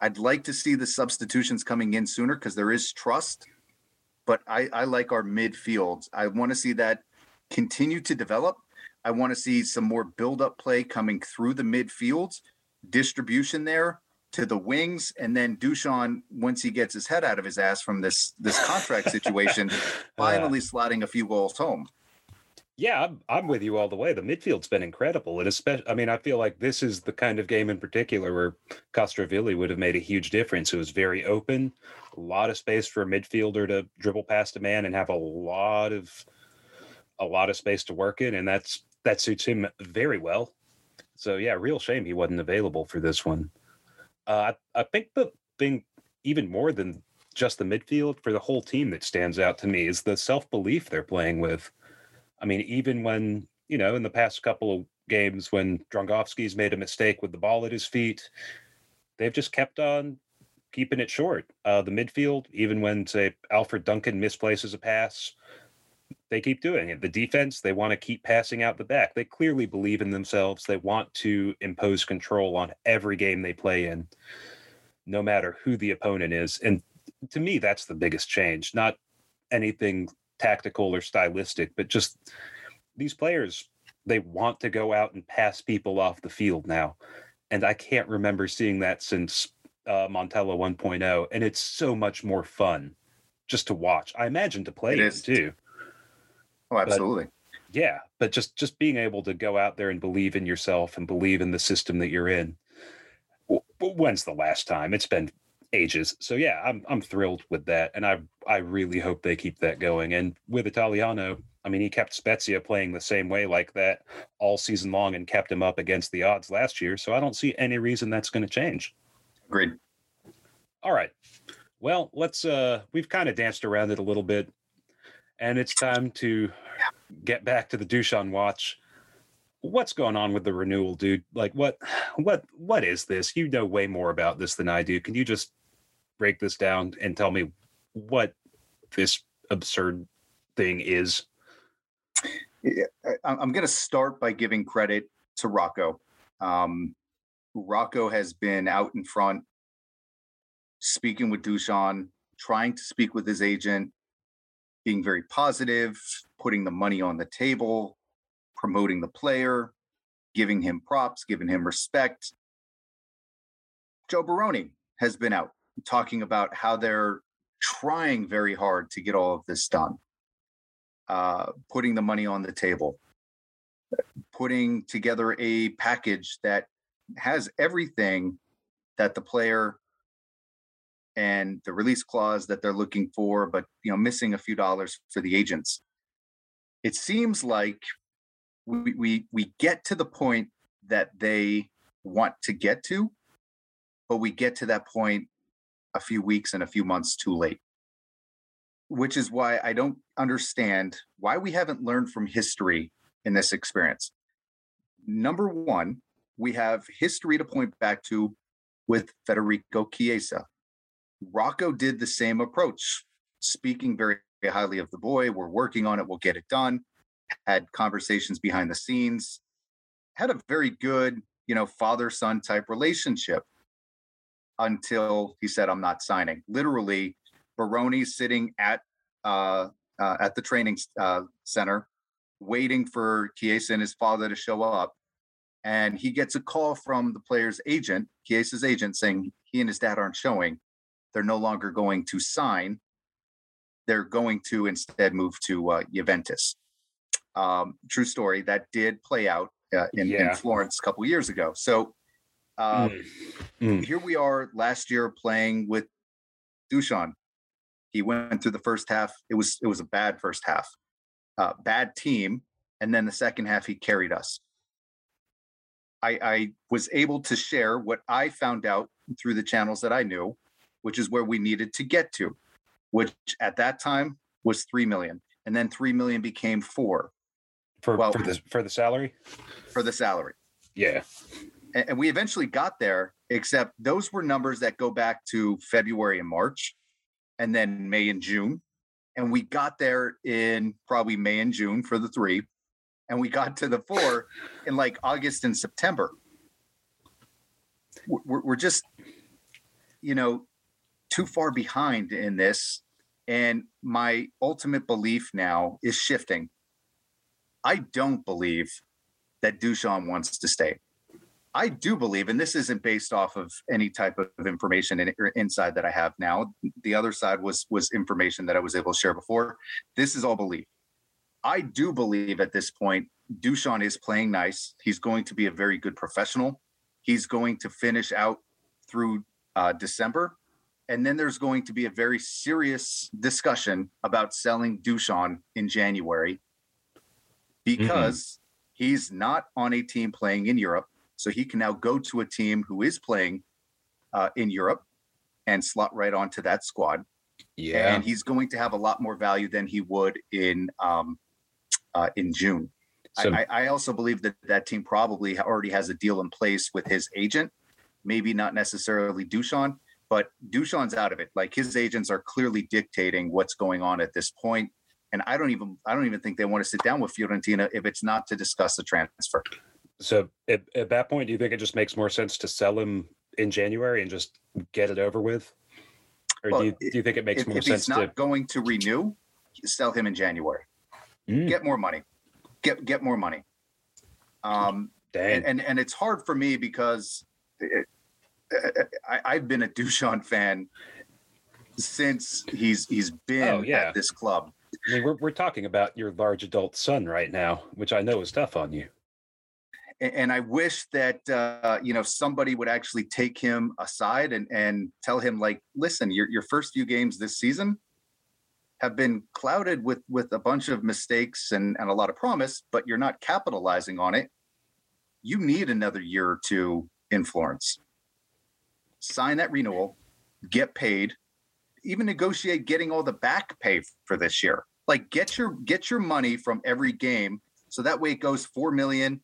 I'd like to see the substitutions coming in sooner because there is trust. But I, I like our midfield. I want to see that continue to develop. I want to see some more build up play coming through the midfields, distribution there to the wings, and then Dusan, once he gets his head out of his ass from this this contract situation, finally slotting a few goals home. Yeah, I'm, I'm with you all the way. The midfield's been incredible, and especially, I mean, I feel like this is the kind of game in particular where Castrovilli would have made a huge difference. It was very open, a lot of space for a midfielder to dribble past a man and have a lot of a lot of space to work in, and that's that suits him very well. So yeah, real shame he wasn't available for this one. Uh, I, I think the thing, even more than just the midfield, for the whole team that stands out to me is the self belief they're playing with. I mean, even when, you know, in the past couple of games when Dragowski's made a mistake with the ball at his feet, they've just kept on keeping it short. Uh, the midfield, even when, say, Alfred Duncan misplaces a pass, they keep doing it. The defense, they want to keep passing out the back. They clearly believe in themselves. They want to impose control on every game they play in, no matter who the opponent is. And to me, that's the biggest change, not anything tactical or stylistic, but just these players, they want to go out and pass people off the field now. And I can't remember seeing that since uh, Montella 1.0. And it's so much more fun just to watch. I imagine to play it, it too. Oh, absolutely. But, yeah, but just just being able to go out there and believe in yourself and believe in the system that you're in. When's the last time? It's been ages. So yeah, I'm I'm thrilled with that, and I I really hope they keep that going. And with Italiano, I mean, he kept Spezia playing the same way like that all season long and kept him up against the odds last year. So I don't see any reason that's going to change. Agreed. All right. Well, let's uh we've kind of danced around it a little bit and it's time to get back to the Dusan watch. What's going on with the renewal, dude? Like what what what is this? You know way more about this than I do. Can you just break this down and tell me what this absurd thing is? I'm going to start by giving credit to Rocco. Um, Rocco has been out in front, speaking with Dusan, trying to speak with his agent, being very positive, putting the money on the table, promoting the player, giving him props, giving him respect. Joe Barone has been out talking about how they're trying very hard to get all of this done, uh, putting the money on the table, putting together a package that has everything that the player and the release clause that they're looking for, but you know, missing a few dollars for the agents. It seems like we we we get to the point that they want to get to, but we get to that point a few weeks and a few months too late. Which is why I don't understand why we haven't learned from history in this experience. Number one, we have history to point back to with Federico Chiesa. Rocco did the same approach, speaking very highly of the boy. We're working on it, we'll get it done. Had conversations behind the scenes, had a very good, you know, father son type relationship until he said, I'm not signing. Literally, Barone sitting at uh, uh, at the training uh, center, waiting for Chiesa and his father to show up. And he gets a call from the player's agent, Chiesa's agent, saying he and his dad aren't showing. They're no longer going to sign. They're going to instead move to uh, Juventus. Um, true story. That did play out uh, in, yeah. in, Florence a couple years ago. So um, mm. Here we are last year playing with Dusan. He went through the first half. It was it was a bad first half, uh, bad team, and then the second half he carried us. I, I was able to share what I found out through the channels that I knew, which is where we needed to get to, which at that time was three million, and then three million became four. For well, for the for the salary. For the salary. Yeah and we eventually got there except those were numbers that go back to february and march and then may and june. And we got there in probably may and june for the three and we got to the four in like august and september. We're, we're just you know too far behind in this and my ultimate belief now is shifting. I don't believe that Dusan wants to stay I do believe, and this isn't based off of any type of information in, inside that I have now. The other side was was information that I was able to share before. This is all belief. I do believe at this point, Dushan is playing nice. He's going to be a very good professional. He's going to finish out through uh, December, and then there's going to be a very serious discussion about selling Dushan in January because mm-hmm. he's not on a team playing in Europe so he can now go to a team who is playing uh, in Europe and slot right onto that squad. Yeah, and he's going to have a lot more value than he would in um, uh, in June. So, I, I also believe that that team probably already has a deal in place with his agent. Maybe not necessarily Dusan, but Dusan's out of it. Like his agents are clearly dictating what's going on at this point, and I don't even I don't even think they want to sit down with Fiorentina if it's not to discuss the transfer. So at, at that point, do you think it just makes more sense to sell him in January and just get it over with? Or well, do, you, do you think it makes if, more if sense he's not to going to renew, sell him in January. Mm. Get more money. Get get more money. Um, Dang. And, and, and it's hard for me because it, I, I've been a Dusan fan since he's he's been oh, yeah. at this club. I mean, we're we're talking about your large adult son right now, which I know is tough on you and I wish that uh, you know somebody would actually take him aside and and tell him like, listen, your your first few games this season, have been clouded with with a bunch of mistakes and, and a lot of promise, but you're not capitalizing on it, you need another year or two in Florence. Sign that renewal, get paid, even negotiate getting all the back pay for this year. Like get your get your money from every game so that way it goes 4 million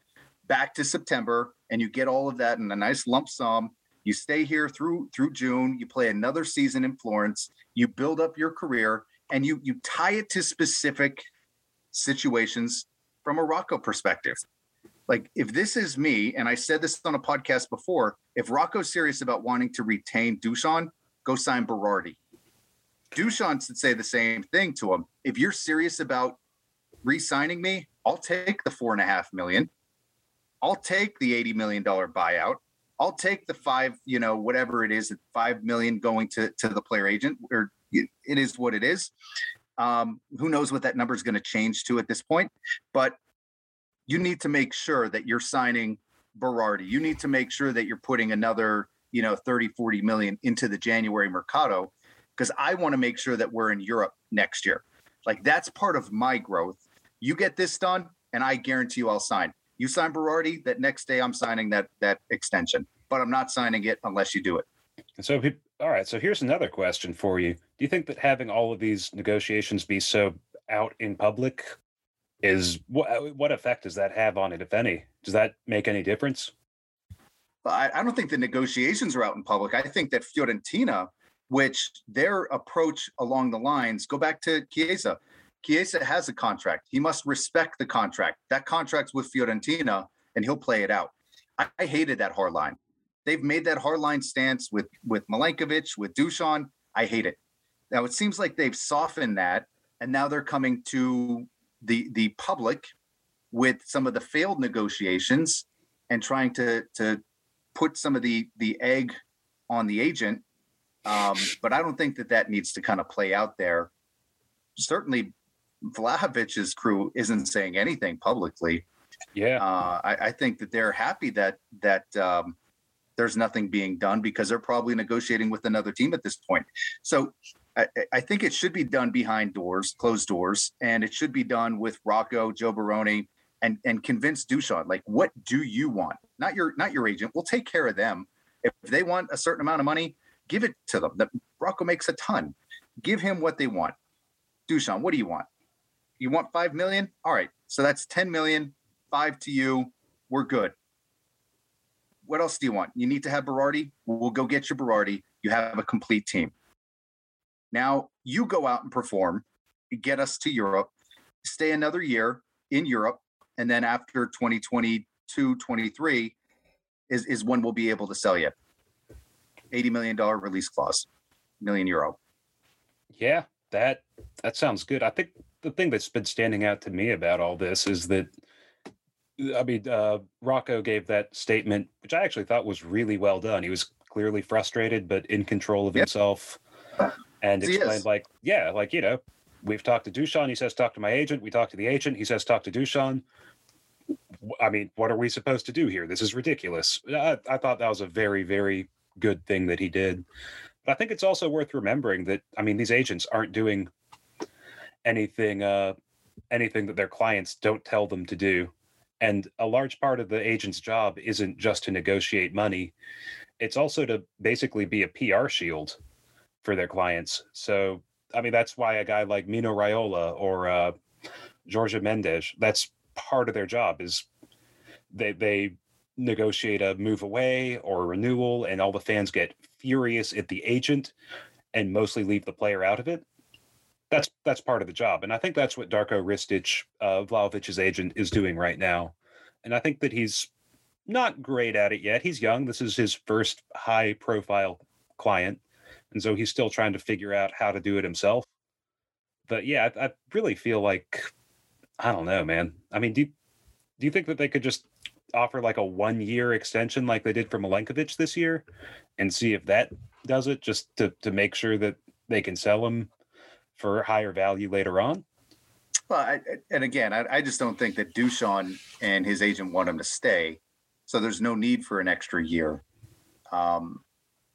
back to September and you get all of that in a nice lump sum. You stay here through through June, you play another season in Florence, you build up your career and you you tie it to specific situations from a Rocco perspective. Like if this is me, and I said this on a podcast before, if Rocco's serious about wanting to retain Dusan, go sign Berardi. Dusan should say the same thing to him. If you're serious about re-signing me, I'll take the four and a half million. I'll take the eighty million dollar buyout. I'll take the five, you know, whatever it is, five million going to to the player agent, or it is what it is. Um, who knows what that number is going to change to at this point? But you need to make sure that you're signing Berardi. You need to make sure that you're putting another, you know, 30, 40 million into the January Mercado because I want to make sure that we're in Europe next year. Like that's part of my growth. You get this done, and I guarantee you I'll sign. You sign Berardi, that next day I'm signing that that extension, but I'm not signing it unless you do it. So all right. So here's another question for you. Do you think that having all of these negotiations be so out in public is what what effect does that have on it, if any? Does that make any difference? I, I don't think the negotiations are out in public. I think that Fiorentina, which their approach along the lines, go back to Chiesa. Chiesa has a contract. He must respect the contract. That contract's with Fiorentina, and he'll play it out. I, I hated that hard line they've made that hard line stance with with Milenkovic, with Dusan. I hate it. Now it seems like they've softened that, and now they're coming to the the public with some of the failed negotiations and trying to to put some of the the egg on the agent. Um, but I don't think that that needs to kind of play out there. Certainly, Vlahovic's crew isn't saying anything publicly. Yeah, uh, I, I, think that they're happy that that um, there's nothing being done because they're probably negotiating with another team at this point. So I, I, think it should be done behind doors, closed doors, and it should be done with Rocco, Joe Barone, and and convince Dusan like, what do you want? Not your not your agent. We'll take care of them. If they want a certain amount of money, give it to them. The, Rocco makes a ton. Give him what they want. Dusan, what do you want? You want five million? All right, so that's ten million. Five to you. We're good what else do you want? You need to have Berardi. We'll go get your Berardi. You have a complete team. Now you go out and perform, get us to Europe, stay another year in Europe, and then after 2022, 23 is, is when we'll be able to sell you. $80 million release clause, million euro. Yeah, that that sounds good. I think the thing that's been standing out to me about all this is that I mean, uh, Rocco gave that statement, which I actually thought was really well done. He was clearly frustrated, but in control of yep. himself, and explained like, yeah, like you know, we've talked to Dushan. He says talk to my agent. We talk to the agent. He says talk to Dushan. I mean, what are we supposed to do here? This is ridiculous. I, I thought that was a very, very good thing that he did. But I think it's also worth remembering that I mean, these agents aren't doing anything, uh, anything that their clients don't tell them to do. And a large part of the agent's job isn't just to negotiate money, it's also to basically be a PR shield for their clients. So, I mean, that's why a guy like Mino Raiola or uh, Jorge Mendes, that's part of their job is they, they negotiate a move away or a renewal, and all the fans get furious at the agent and mostly leave the player out of it that's that's part of the job, and I think that's what Darko Ristic, uh, Vlahovic's agent, is doing right now. And I think that he's not great at it yet. He's young. This is his first high-profile client, and so he's still trying to figure out how to do it himself. But yeah, I, I really feel like I don't know, man. I mean, do you, do you think that they could just offer like a one-year extension like they did for Milenkovic this year, and see if that does it, just to to make sure that they can sell him for higher value later on? Well, I, and again, I, I, just don't think that Dusan and his agent want him to stay. So there's no need for an extra year. Um,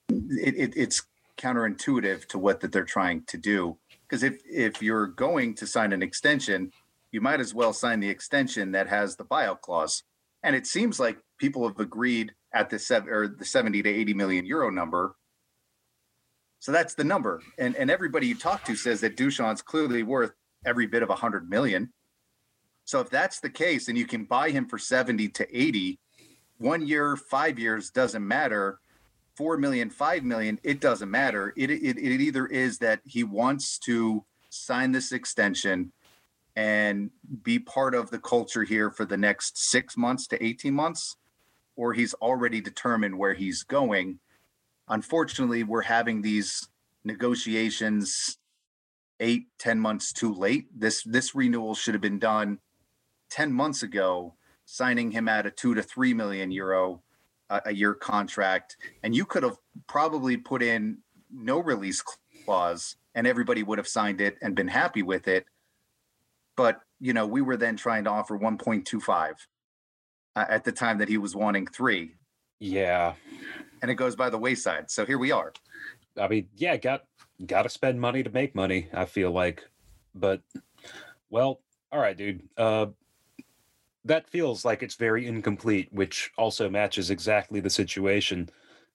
it, it, it's counterintuitive to what that they're trying to do. Because if if you're going to sign an extension, you might as well sign the extension that has the buyout clause. And it seems like people have agreed at the seven or the 70 to 80 million euro number. So that's the number. And and everybody you talk to says that Dusan's clearly worth every bit of a hundred million. So if that's the case and you can buy him for 70 to 80, one year, five years doesn't matter. Four million, five million, it doesn't matter. It, it, it either is that he wants to sign this extension and be part of the culture here for the next six months to 18 months, or he's already determined where he's going. Unfortunately, we're having these negotiations eight, ten months too late. This this renewal should have been done 10 months ago, signing him at a two to three million euro uh, a year contract. And you could have probably put in no release clause and everybody would have signed it and been happy with it but you know we were then trying to offer 1.25 uh, at the time that he was wanting three yeah and it goes by the wayside. So here we are. I mean yeah got got to spend money to make money i feel like. But well all right dude uh that feels like it's very incomplete which also matches exactly the situation.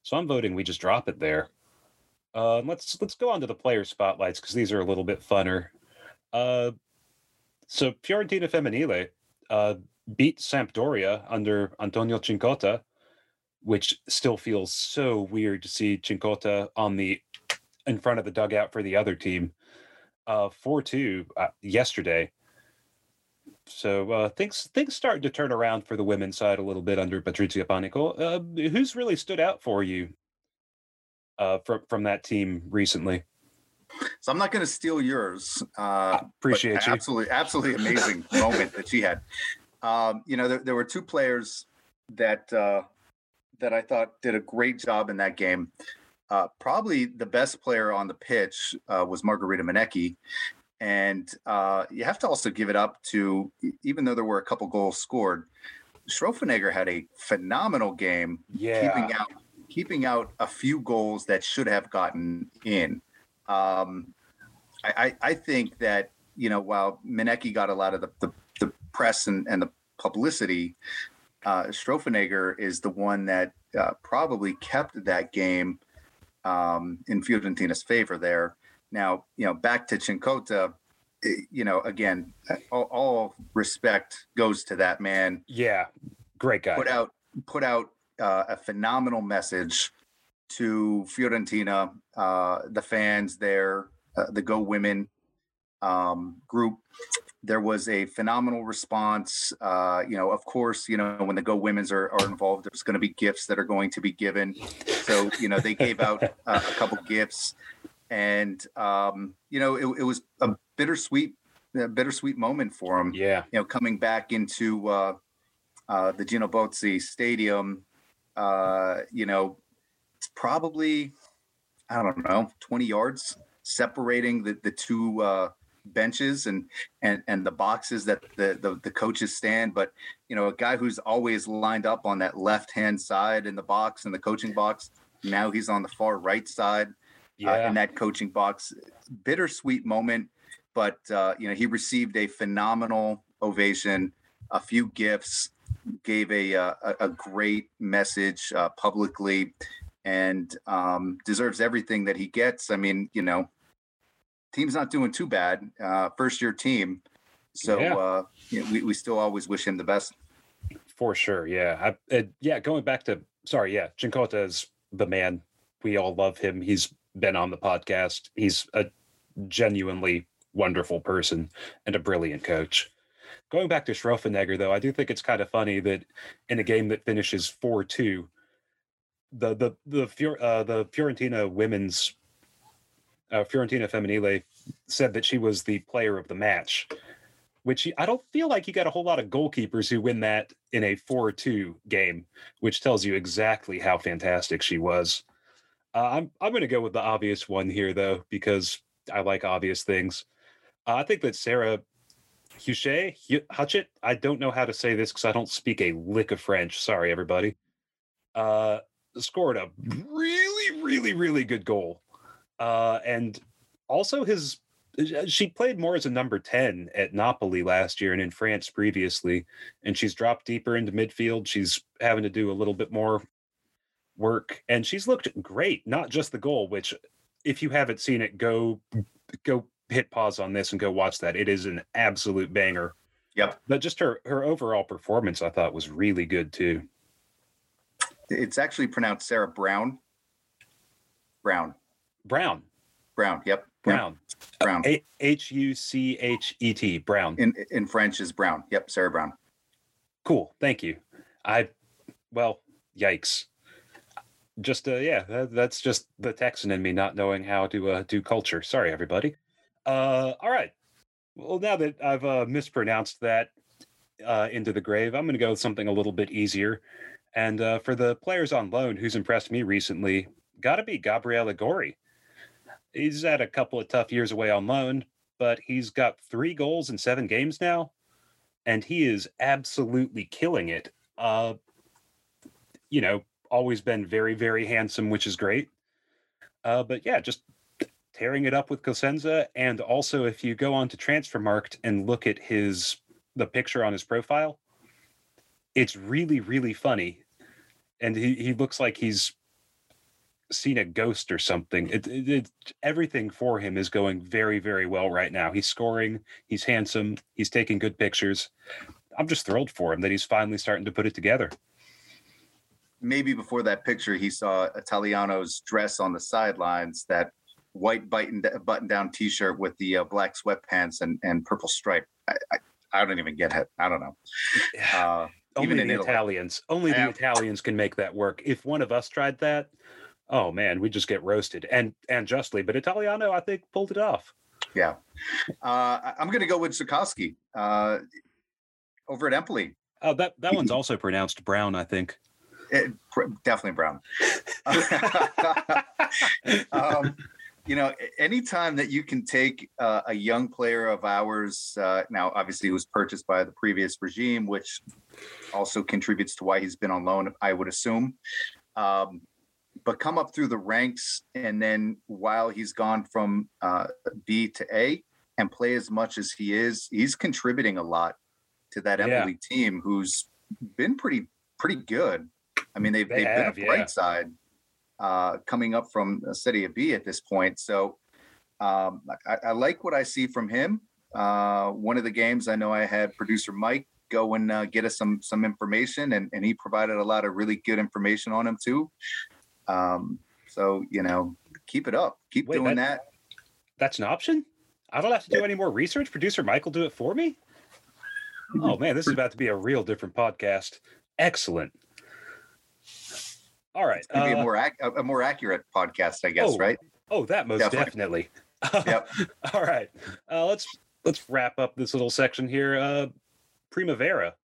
So i'm voting we just drop it there. Uh let's let's go on to the player spotlights because these are a little bit funner. Uh so Fiorentina Femminile uh, beat Sampdoria under Antonio Cincotta, which still feels so weird to see Cincotta on the in front of the dugout for the other team. Uh, four two uh, yesterday. So uh, things things started to turn around for the women's side a little bit under Patrizia Panico. Uh, who's really stood out for you uh, from from that team recently? So I'm not going to steal yours. Uh, Appreciate you. Absolutely, absolutely amazing moment that she had. Um, you know, there, there, were two players that uh, that I thought did a great job in that game. Uh, probably the best player on the pitch uh, was Margarita Monnecchi. And uh, you have to also give it up to, even though there were a couple goals scored, Schroffenegger had a phenomenal game, yeah. keeping out keeping out a few goals that should have gotten in. Um, I, I, think that you know while Monnecchi got a lot of the, the, the press and, and the publicity, uh, is the one that uh, probably kept that game um, in Fiorentina's favor there. Now, you know, back to Cincotta, eh, you know, again, all, all, respect goes to that man. Yeah, great guy. Put out put out uh, a phenomenal message to Fiorentina, uh, the fans there, uh, the Go Women um, group. There was a phenomenal response. Uh, you know, of course, you know when the Go Women's are, are involved, there's going to be gifts that are going to be given. So you know they gave out uh, a couple gifts, and um, you know it, it was a bittersweet, a bittersweet moment for them. Yeah, you know, coming back into uh, uh, the Gino Bozzi Stadium. Uh, you know, it's probably I don't know, 20 yards separating the the two uh, benches and and and the boxes that the, the, the coaches stand. But you know, a guy who's always lined up on that left hand side in the box in the coaching box. Now he's on the far right side yeah. uh, in that coaching box. Bittersweet moment, but uh, you know he received a phenomenal ovation, a few gifts, gave a uh, a, a great message uh, publicly and um, deserves everything that he gets. I mean, you know, team's not doing too bad. Uh, first year team, so yeah. uh, you know, we we still always wish him the best. For sure, yeah, I, uh, yeah. Going back to sorry, yeah, Cincotta is the man. We all love him. He's been on the podcast. He's a genuinely wonderful person and a brilliant coach. Going back to Schroffenegger, though, I do think it's kind of funny that in a game that finishes 4 2, the the the Fior, uh, the Fiorentina women's uh, Fiorentina Femminile said that she was the player of the match, which I don't feel like you got a whole lot of goalkeepers who win that in a 4-2 game, which tells you exactly how fantastic she was. Uh, I'm I'm going to go with the obvious one here though because I like obvious things. Uh, I think that Sarah Huchet, Hutchett, I don't know how to say this because I don't speak a lick of French. Sorry, everybody. Uh, scored a really, really, really good goal. Uh, and also his she played more as a number 10 at Napoli last year and in France previously. And she's dropped deeper into midfield. She's having to do a little bit more work. And she's looked great, not just the goal, which if you haven't seen it, go go hit pause on this and go watch that. It is an absolute banger. Yep. But just her her overall performance I thought was really good too. It's actually pronounced Sarah Brown. Brown. Brown. Brown. Yep. Brown. Brown. H U C H E T. Brown. In in French is Brown. Yep. Sarah Brown. Cool. Thank you. I well, yikes. Just uh yeah, that, that's just the Texan in me not knowing how to uh, do culture. Sorry everybody. Uh all right. Well, now that I've uh, mispronounced that uh, into the grave, I'm going to go with something a little bit easier. And uh, for the players on loan who's impressed me recently, got to be Gabriele Gori. He's had a couple of tough years away on loan, but he's got three goals in seven games now, and he is absolutely killing it. Uh, you know, always been very, very handsome, which is great. Uh, but yeah, just tearing it up with Cosenza. And also, if you go on to Transfermarkt and look at his the picture on his profile, it's really, really funny. And he, he looks like he's seen a ghost or something. It, it, it, everything for him is going very, very well right now. He's scoring, he's handsome, he's taking good pictures. I'm just thrilled for him that he's finally starting to put it together. Maybe before that picture, he saw Italiano's dress on the sidelines, that white button button down T-shirt with the uh, black sweatpants and and purple stripe. I, I, I don't even get it. I don't know. Uh, only the Italy. Italians, only the Italians can make that work. If one of us tried that, oh man, we just get roasted and and justly. But Italiano, I think, pulled it off. Yeah, uh, I'm going to go with Zurkowski uh, over at Empoli. Oh, that that one's also pronounced Brown, I think. It, definitely Brown. um, you know, anytime that you can take uh, a young player of ours, uh, now obviously he was purchased by the previous regime, which also contributes to why he's been on loan, I would assume. Um, but come up through the ranks, and then while he's gone from uh, B to A and play as much as he is, he's contributing a lot to that Empoli yeah. team, who's been pretty pretty good. I mean, they've, they have been a bright yeah. side uh, coming up from a Serie B at this point. So um, I, I, like what I see from him. Uh, one of the games I know I had producer Mike go and uh, get us some some information, and, and he provided a lot of really good information on him too. Um, so you know, keep it up, keep Wait, doing that, that, That's an option. I don't have to do any more research. Producer Michael do it for me. Oh man, this is about to be a real different podcast. Excellent. All right. It's uh, be a more ac- a more accurate podcast, I guess, oh, right? Oh, that most definitely. definitely. yep. All right. Uh, let's let's wrap up this little section here. Uh, Primavera.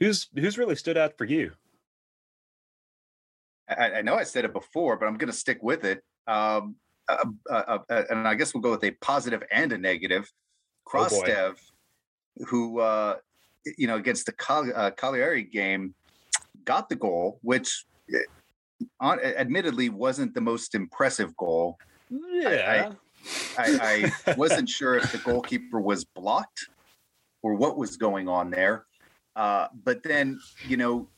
Who's who's really stood out for you? I, I know I said it before, but I'm going to stick with it. Um, uh, uh, uh, and I guess we'll go with a positive and a negative. Krastev, oh who uh, you know against the Cali- Cagliari game, got the goal, which on, admittedly wasn't the most impressive goal. Yeah. I, I, I wasn't sure if the goalkeeper was blocked or what was going on there. Uh, but then, you know,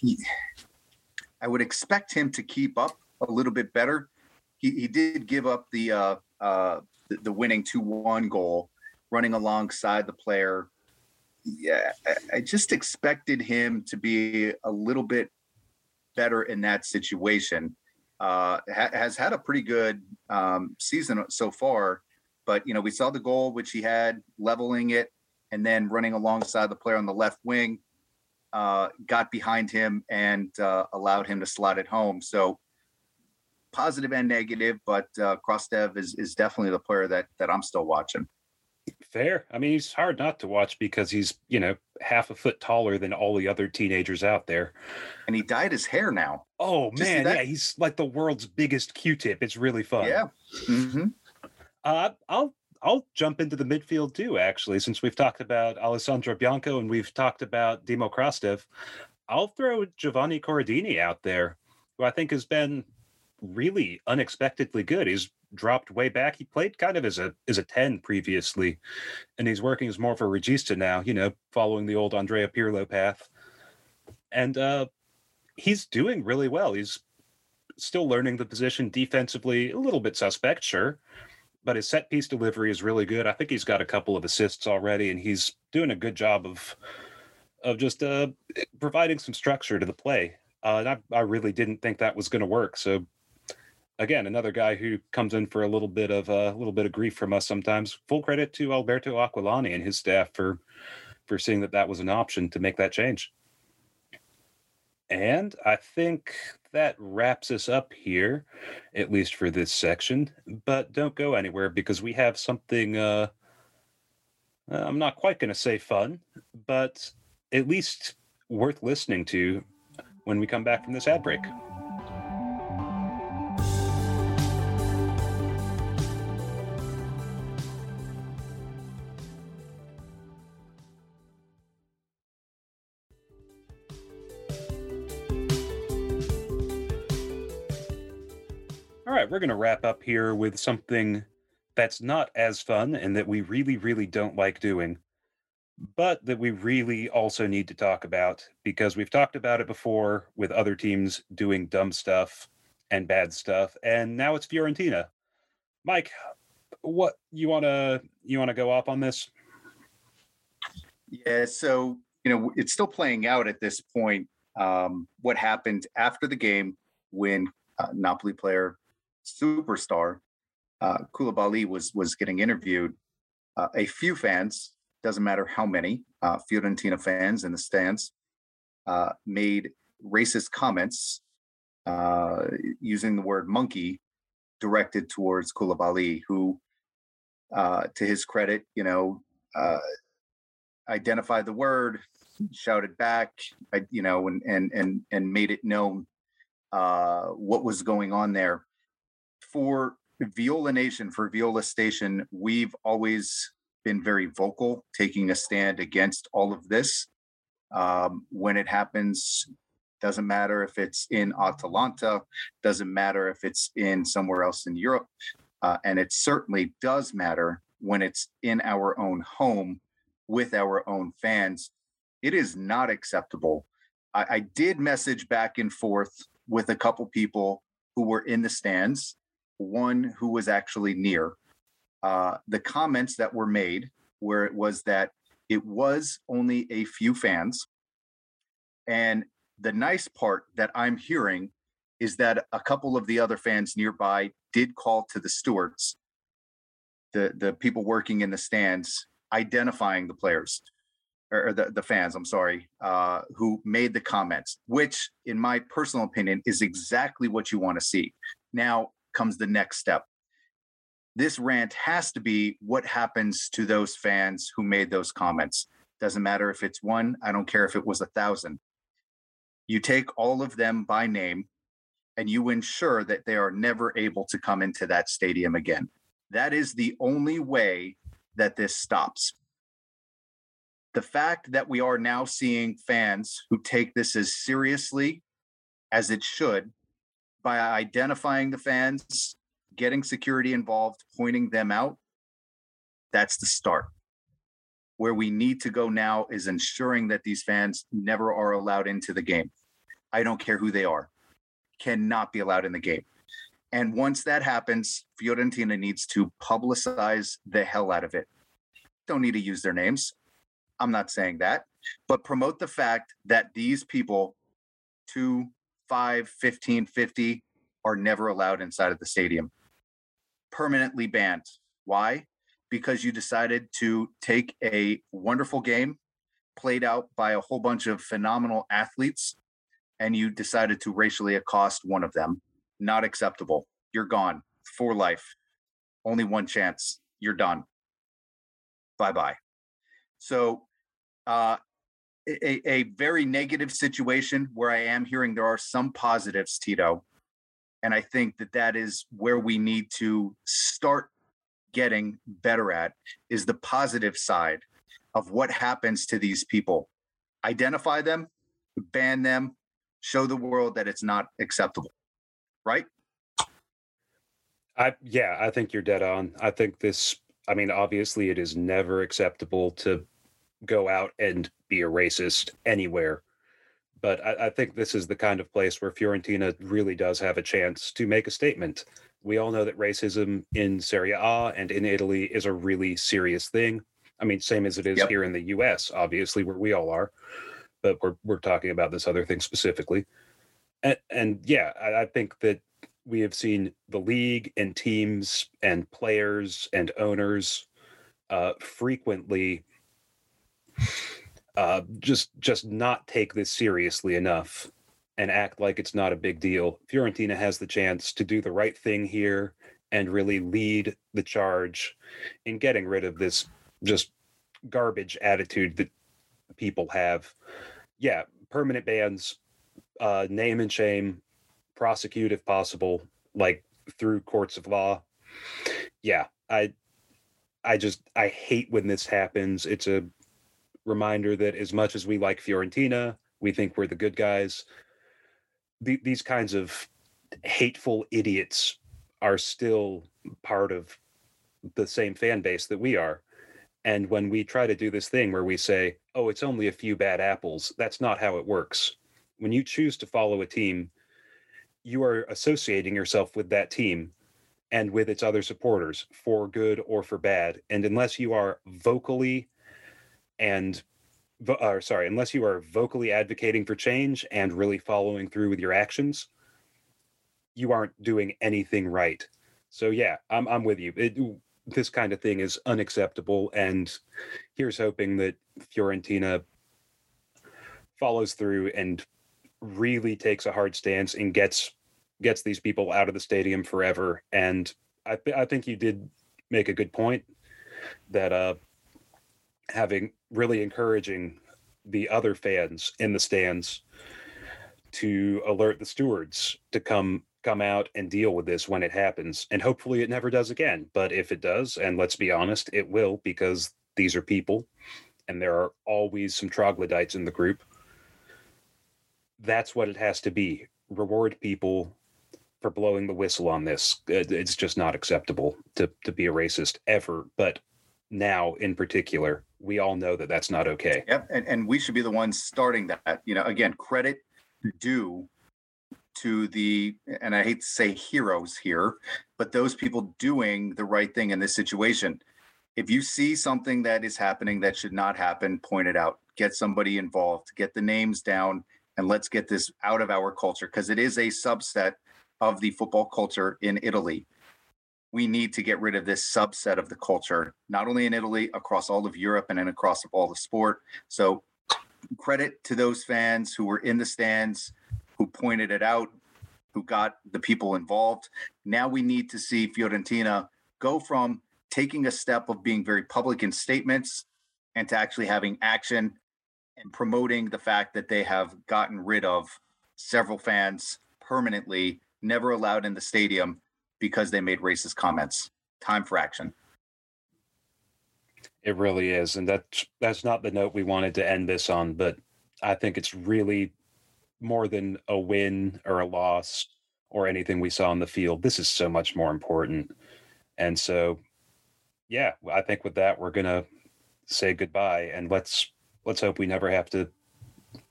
he, I would expect him to keep up a little bit better. He, he did give up the, uh, uh, the, winning 2 1 goal running alongside the player. Yeah, I, I just expected him to be a little bit better in that situation. Uh, ha- has had a pretty good um, season so far, but you know we saw the goal which he had leveling it and then running alongside the player on the left wing, uh, got behind him and uh, allowed him to slot it home. So positive and negative, but uh, Krastev is is definitely the player that that I'm still watching. Fair. I mean, he's hard not to watch because he's, you know, half a foot taller than all the other teenagers out there. And he dyed his hair now. Oh man, yeah, he's like the world's biggest Q-tip. It's really fun. Yeah. Mm-hmm. Uh, I'll I'll jump into the midfield too. Actually, since we've talked about Alessandro Bianco and we've talked about Dimo Krastev, I'll throw Giovanni Corradini out there, who I think has been really unexpectedly good. He's dropped way back. He played kind of as a as a 10 previously, and he's working as more of a regista now, you know, following the old Andrea Pirlo path. And uh he's doing really well. He's still learning the position defensively, a little bit suspect, sure. But his set piece delivery is really good. I think he's got a couple of assists already, and he's doing a good job of of just uh, providing some structure to the play. Uh, I, I really didn't think that was going to work. So again, another guy who comes in for a little bit of uh, a little bit of grief from us sometimes. Full credit to Alberto Aquilani and his staff for for seeing that that was an option to make that change. And I think that wraps us up here, at least for this section. But don't go anywhere because we have something. Uh, I'm not quite going to say fun, but at least worth listening to when we come back from this ad break. Right, we're going to wrap up here with something that's not as fun and that we really, really don't like doing but that we really also need to talk about because we've talked about it before with other teams doing dumb stuff and bad stuff and now it's Fiorentina. Mike, what you want to you want to go off on this? Yeah, so you know it's still playing out at this point. Um, what happened after the game when uh, Napoli player superstar uh, Koulibaly was was getting interviewed? Uh, a few fans doesn't matter how many uh, Fiorentina fans in the stands uh, made racist comments uh, using the word monkey directed towards Koulibaly, who, uh, to his credit, you know, uh, identified the word, shouted back, you know, and and and and made it known what was going on there. For Viola Nation, for Viola Station, we've always been very vocal, taking a stand against all of this. Um, when it happens, doesn't matter if it's in Atalanta, doesn't matter if it's in somewhere else in Europe, uh, and it certainly does matter when it's in our own home with our own fans. It is not acceptable. I, I did message back and forth with a couple people who were in the stands, one who was actually near uh, the comments that were made, where it was that it was only a few fans. And the nice part that I'm hearing is that a couple of the other fans nearby did call to the stewards, the, the people working in the stands, identifying the players or the, the fans, I'm sorry, uh, who made the comments, which, in my personal opinion, is exactly what you want to see. Now comes the next step this rant has to be what happens to those fans who made those comments. Doesn't matter if it's one, I don't care if it was a thousand. You take all of them by name and you ensure that they are never able to come into that stadium again. That is the only way that this stops. The fact that we are now seeing fans who take this as seriously as it should by identifying the fans getting security involved, pointing them out, that's the start. Where we need to go now is ensuring that these fans never are allowed into the game. I don't care who they are, cannot be allowed in the game. And once that happens, Fiorentina needs to publicize the hell out of it. Don't need to use their names. I'm not saying that, but promote the fact that these people, two, five, 15, 50, are never allowed inside of the stadium permanently banned. Why? Because you decided to take a wonderful game played out by a whole bunch of phenomenal athletes and you decided to racially accost one of them. Not acceptable. You're gone for life. Only one chance. You're done. Bye bye. So, uh, a, a very negative situation where I am hearing there are some positives, Tito. And I think that that is where we need to start getting better at is the positive side of what happens to these people. Identify them, ban them, show the world that it's not acceptable. Right? I yeah, I think you're dead on. I think this I mean, obviously it is never acceptable to go out and be a racist anywhere. But I, I think this is the kind of place where Fiorentina really does have a chance to make a statement. We all know that racism in Serie A and in Italy is a really serious thing. I mean, same as it is yep. here in the US, obviously, where we all are. But we're we're talking about this other thing specifically. And, and yeah, I, I think that we have seen the league and teams and players and owners uh, frequently uh, just just not take this seriously enough and act like it's not a big deal. Fiorentina has the chance to do the right thing here and really lead the charge in getting rid of this just garbage attitude that people have. Yeah, permanent bans, uh, name and shame, prosecute if possible, like through courts of law. Yeah, I I just I hate when this happens. It's a reminder that as much as we like Fiorentina, we think we're the good guys. The, these kinds of hateful idiots are still part of the same fan base that we are. And when we try to do this thing where we say, oh, it's only a few bad apples, that's not how it works. When you choose to follow a team, you are associating yourself with that team and with its other supporters for good or for bad. And unless you are vocally and or sorry, unless you are vocally advocating for change and really following through with your actions, you aren't doing anything right. So yeah, I'm I'm with you. It, this kind of thing is unacceptable, and here's hoping that Fiorentina follows through and really takes a hard stance and gets gets these people out of the stadium forever. And I th- I think you did make a good point that uh having really encouraging the other fans in the stands to alert the stewards to come come out and deal with this when it happens. And hopefully it never does again. But if it does and let's be honest it will because these are people and there are always some troglodytes in the group. That's what it has to be. Reward people for blowing the whistle on this. It's just not acceptable to to be a racist ever. But now in particular we all know that that's not okay. Yep, and, and we should be the ones starting that. You know, again, credit due to the, and I hate to say heroes here, but those people doing the right thing in this situation. If you see something that is happening that should not happen, point it out. Get somebody involved. Get the names down, and let's get this out of our culture because it is a subset of the football culture in Italy we need to get rid of this subset of the culture, not only in Italy, across all of Europe and then across all the sport. So credit to those fans who were in the stands, who pointed it out, who got the people involved. Now we need to see Fiorentina go from taking a step of being very public in statements and to actually having action and promoting the fact that they have gotten rid of several fans permanently, never allowed in the stadium because they made racist comments. Time for action. It really is, and that's that's not the note we wanted to end this on, but I think it's really more than a win or a loss or anything we saw on the field. This is so much more important. And so yeah, I think with that we're going to say goodbye and let's let's hope we never have to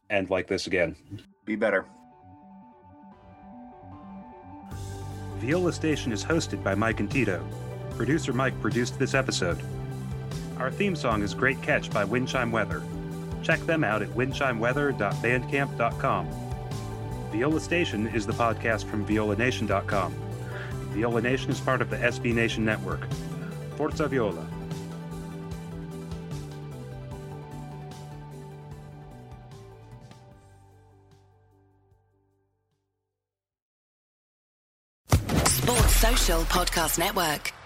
end like this again. Be better. Viola Station is hosted by Mike and Tito. Producer Mike produced this episode. Our theme song is Great Catch by Windchime Weather. Check them out at windchimeweather.bandcamp.com. Viola Station is the podcast from violanation.com. Viola Nation is part of the SB Nation network. Forza Viola. Podcast Network.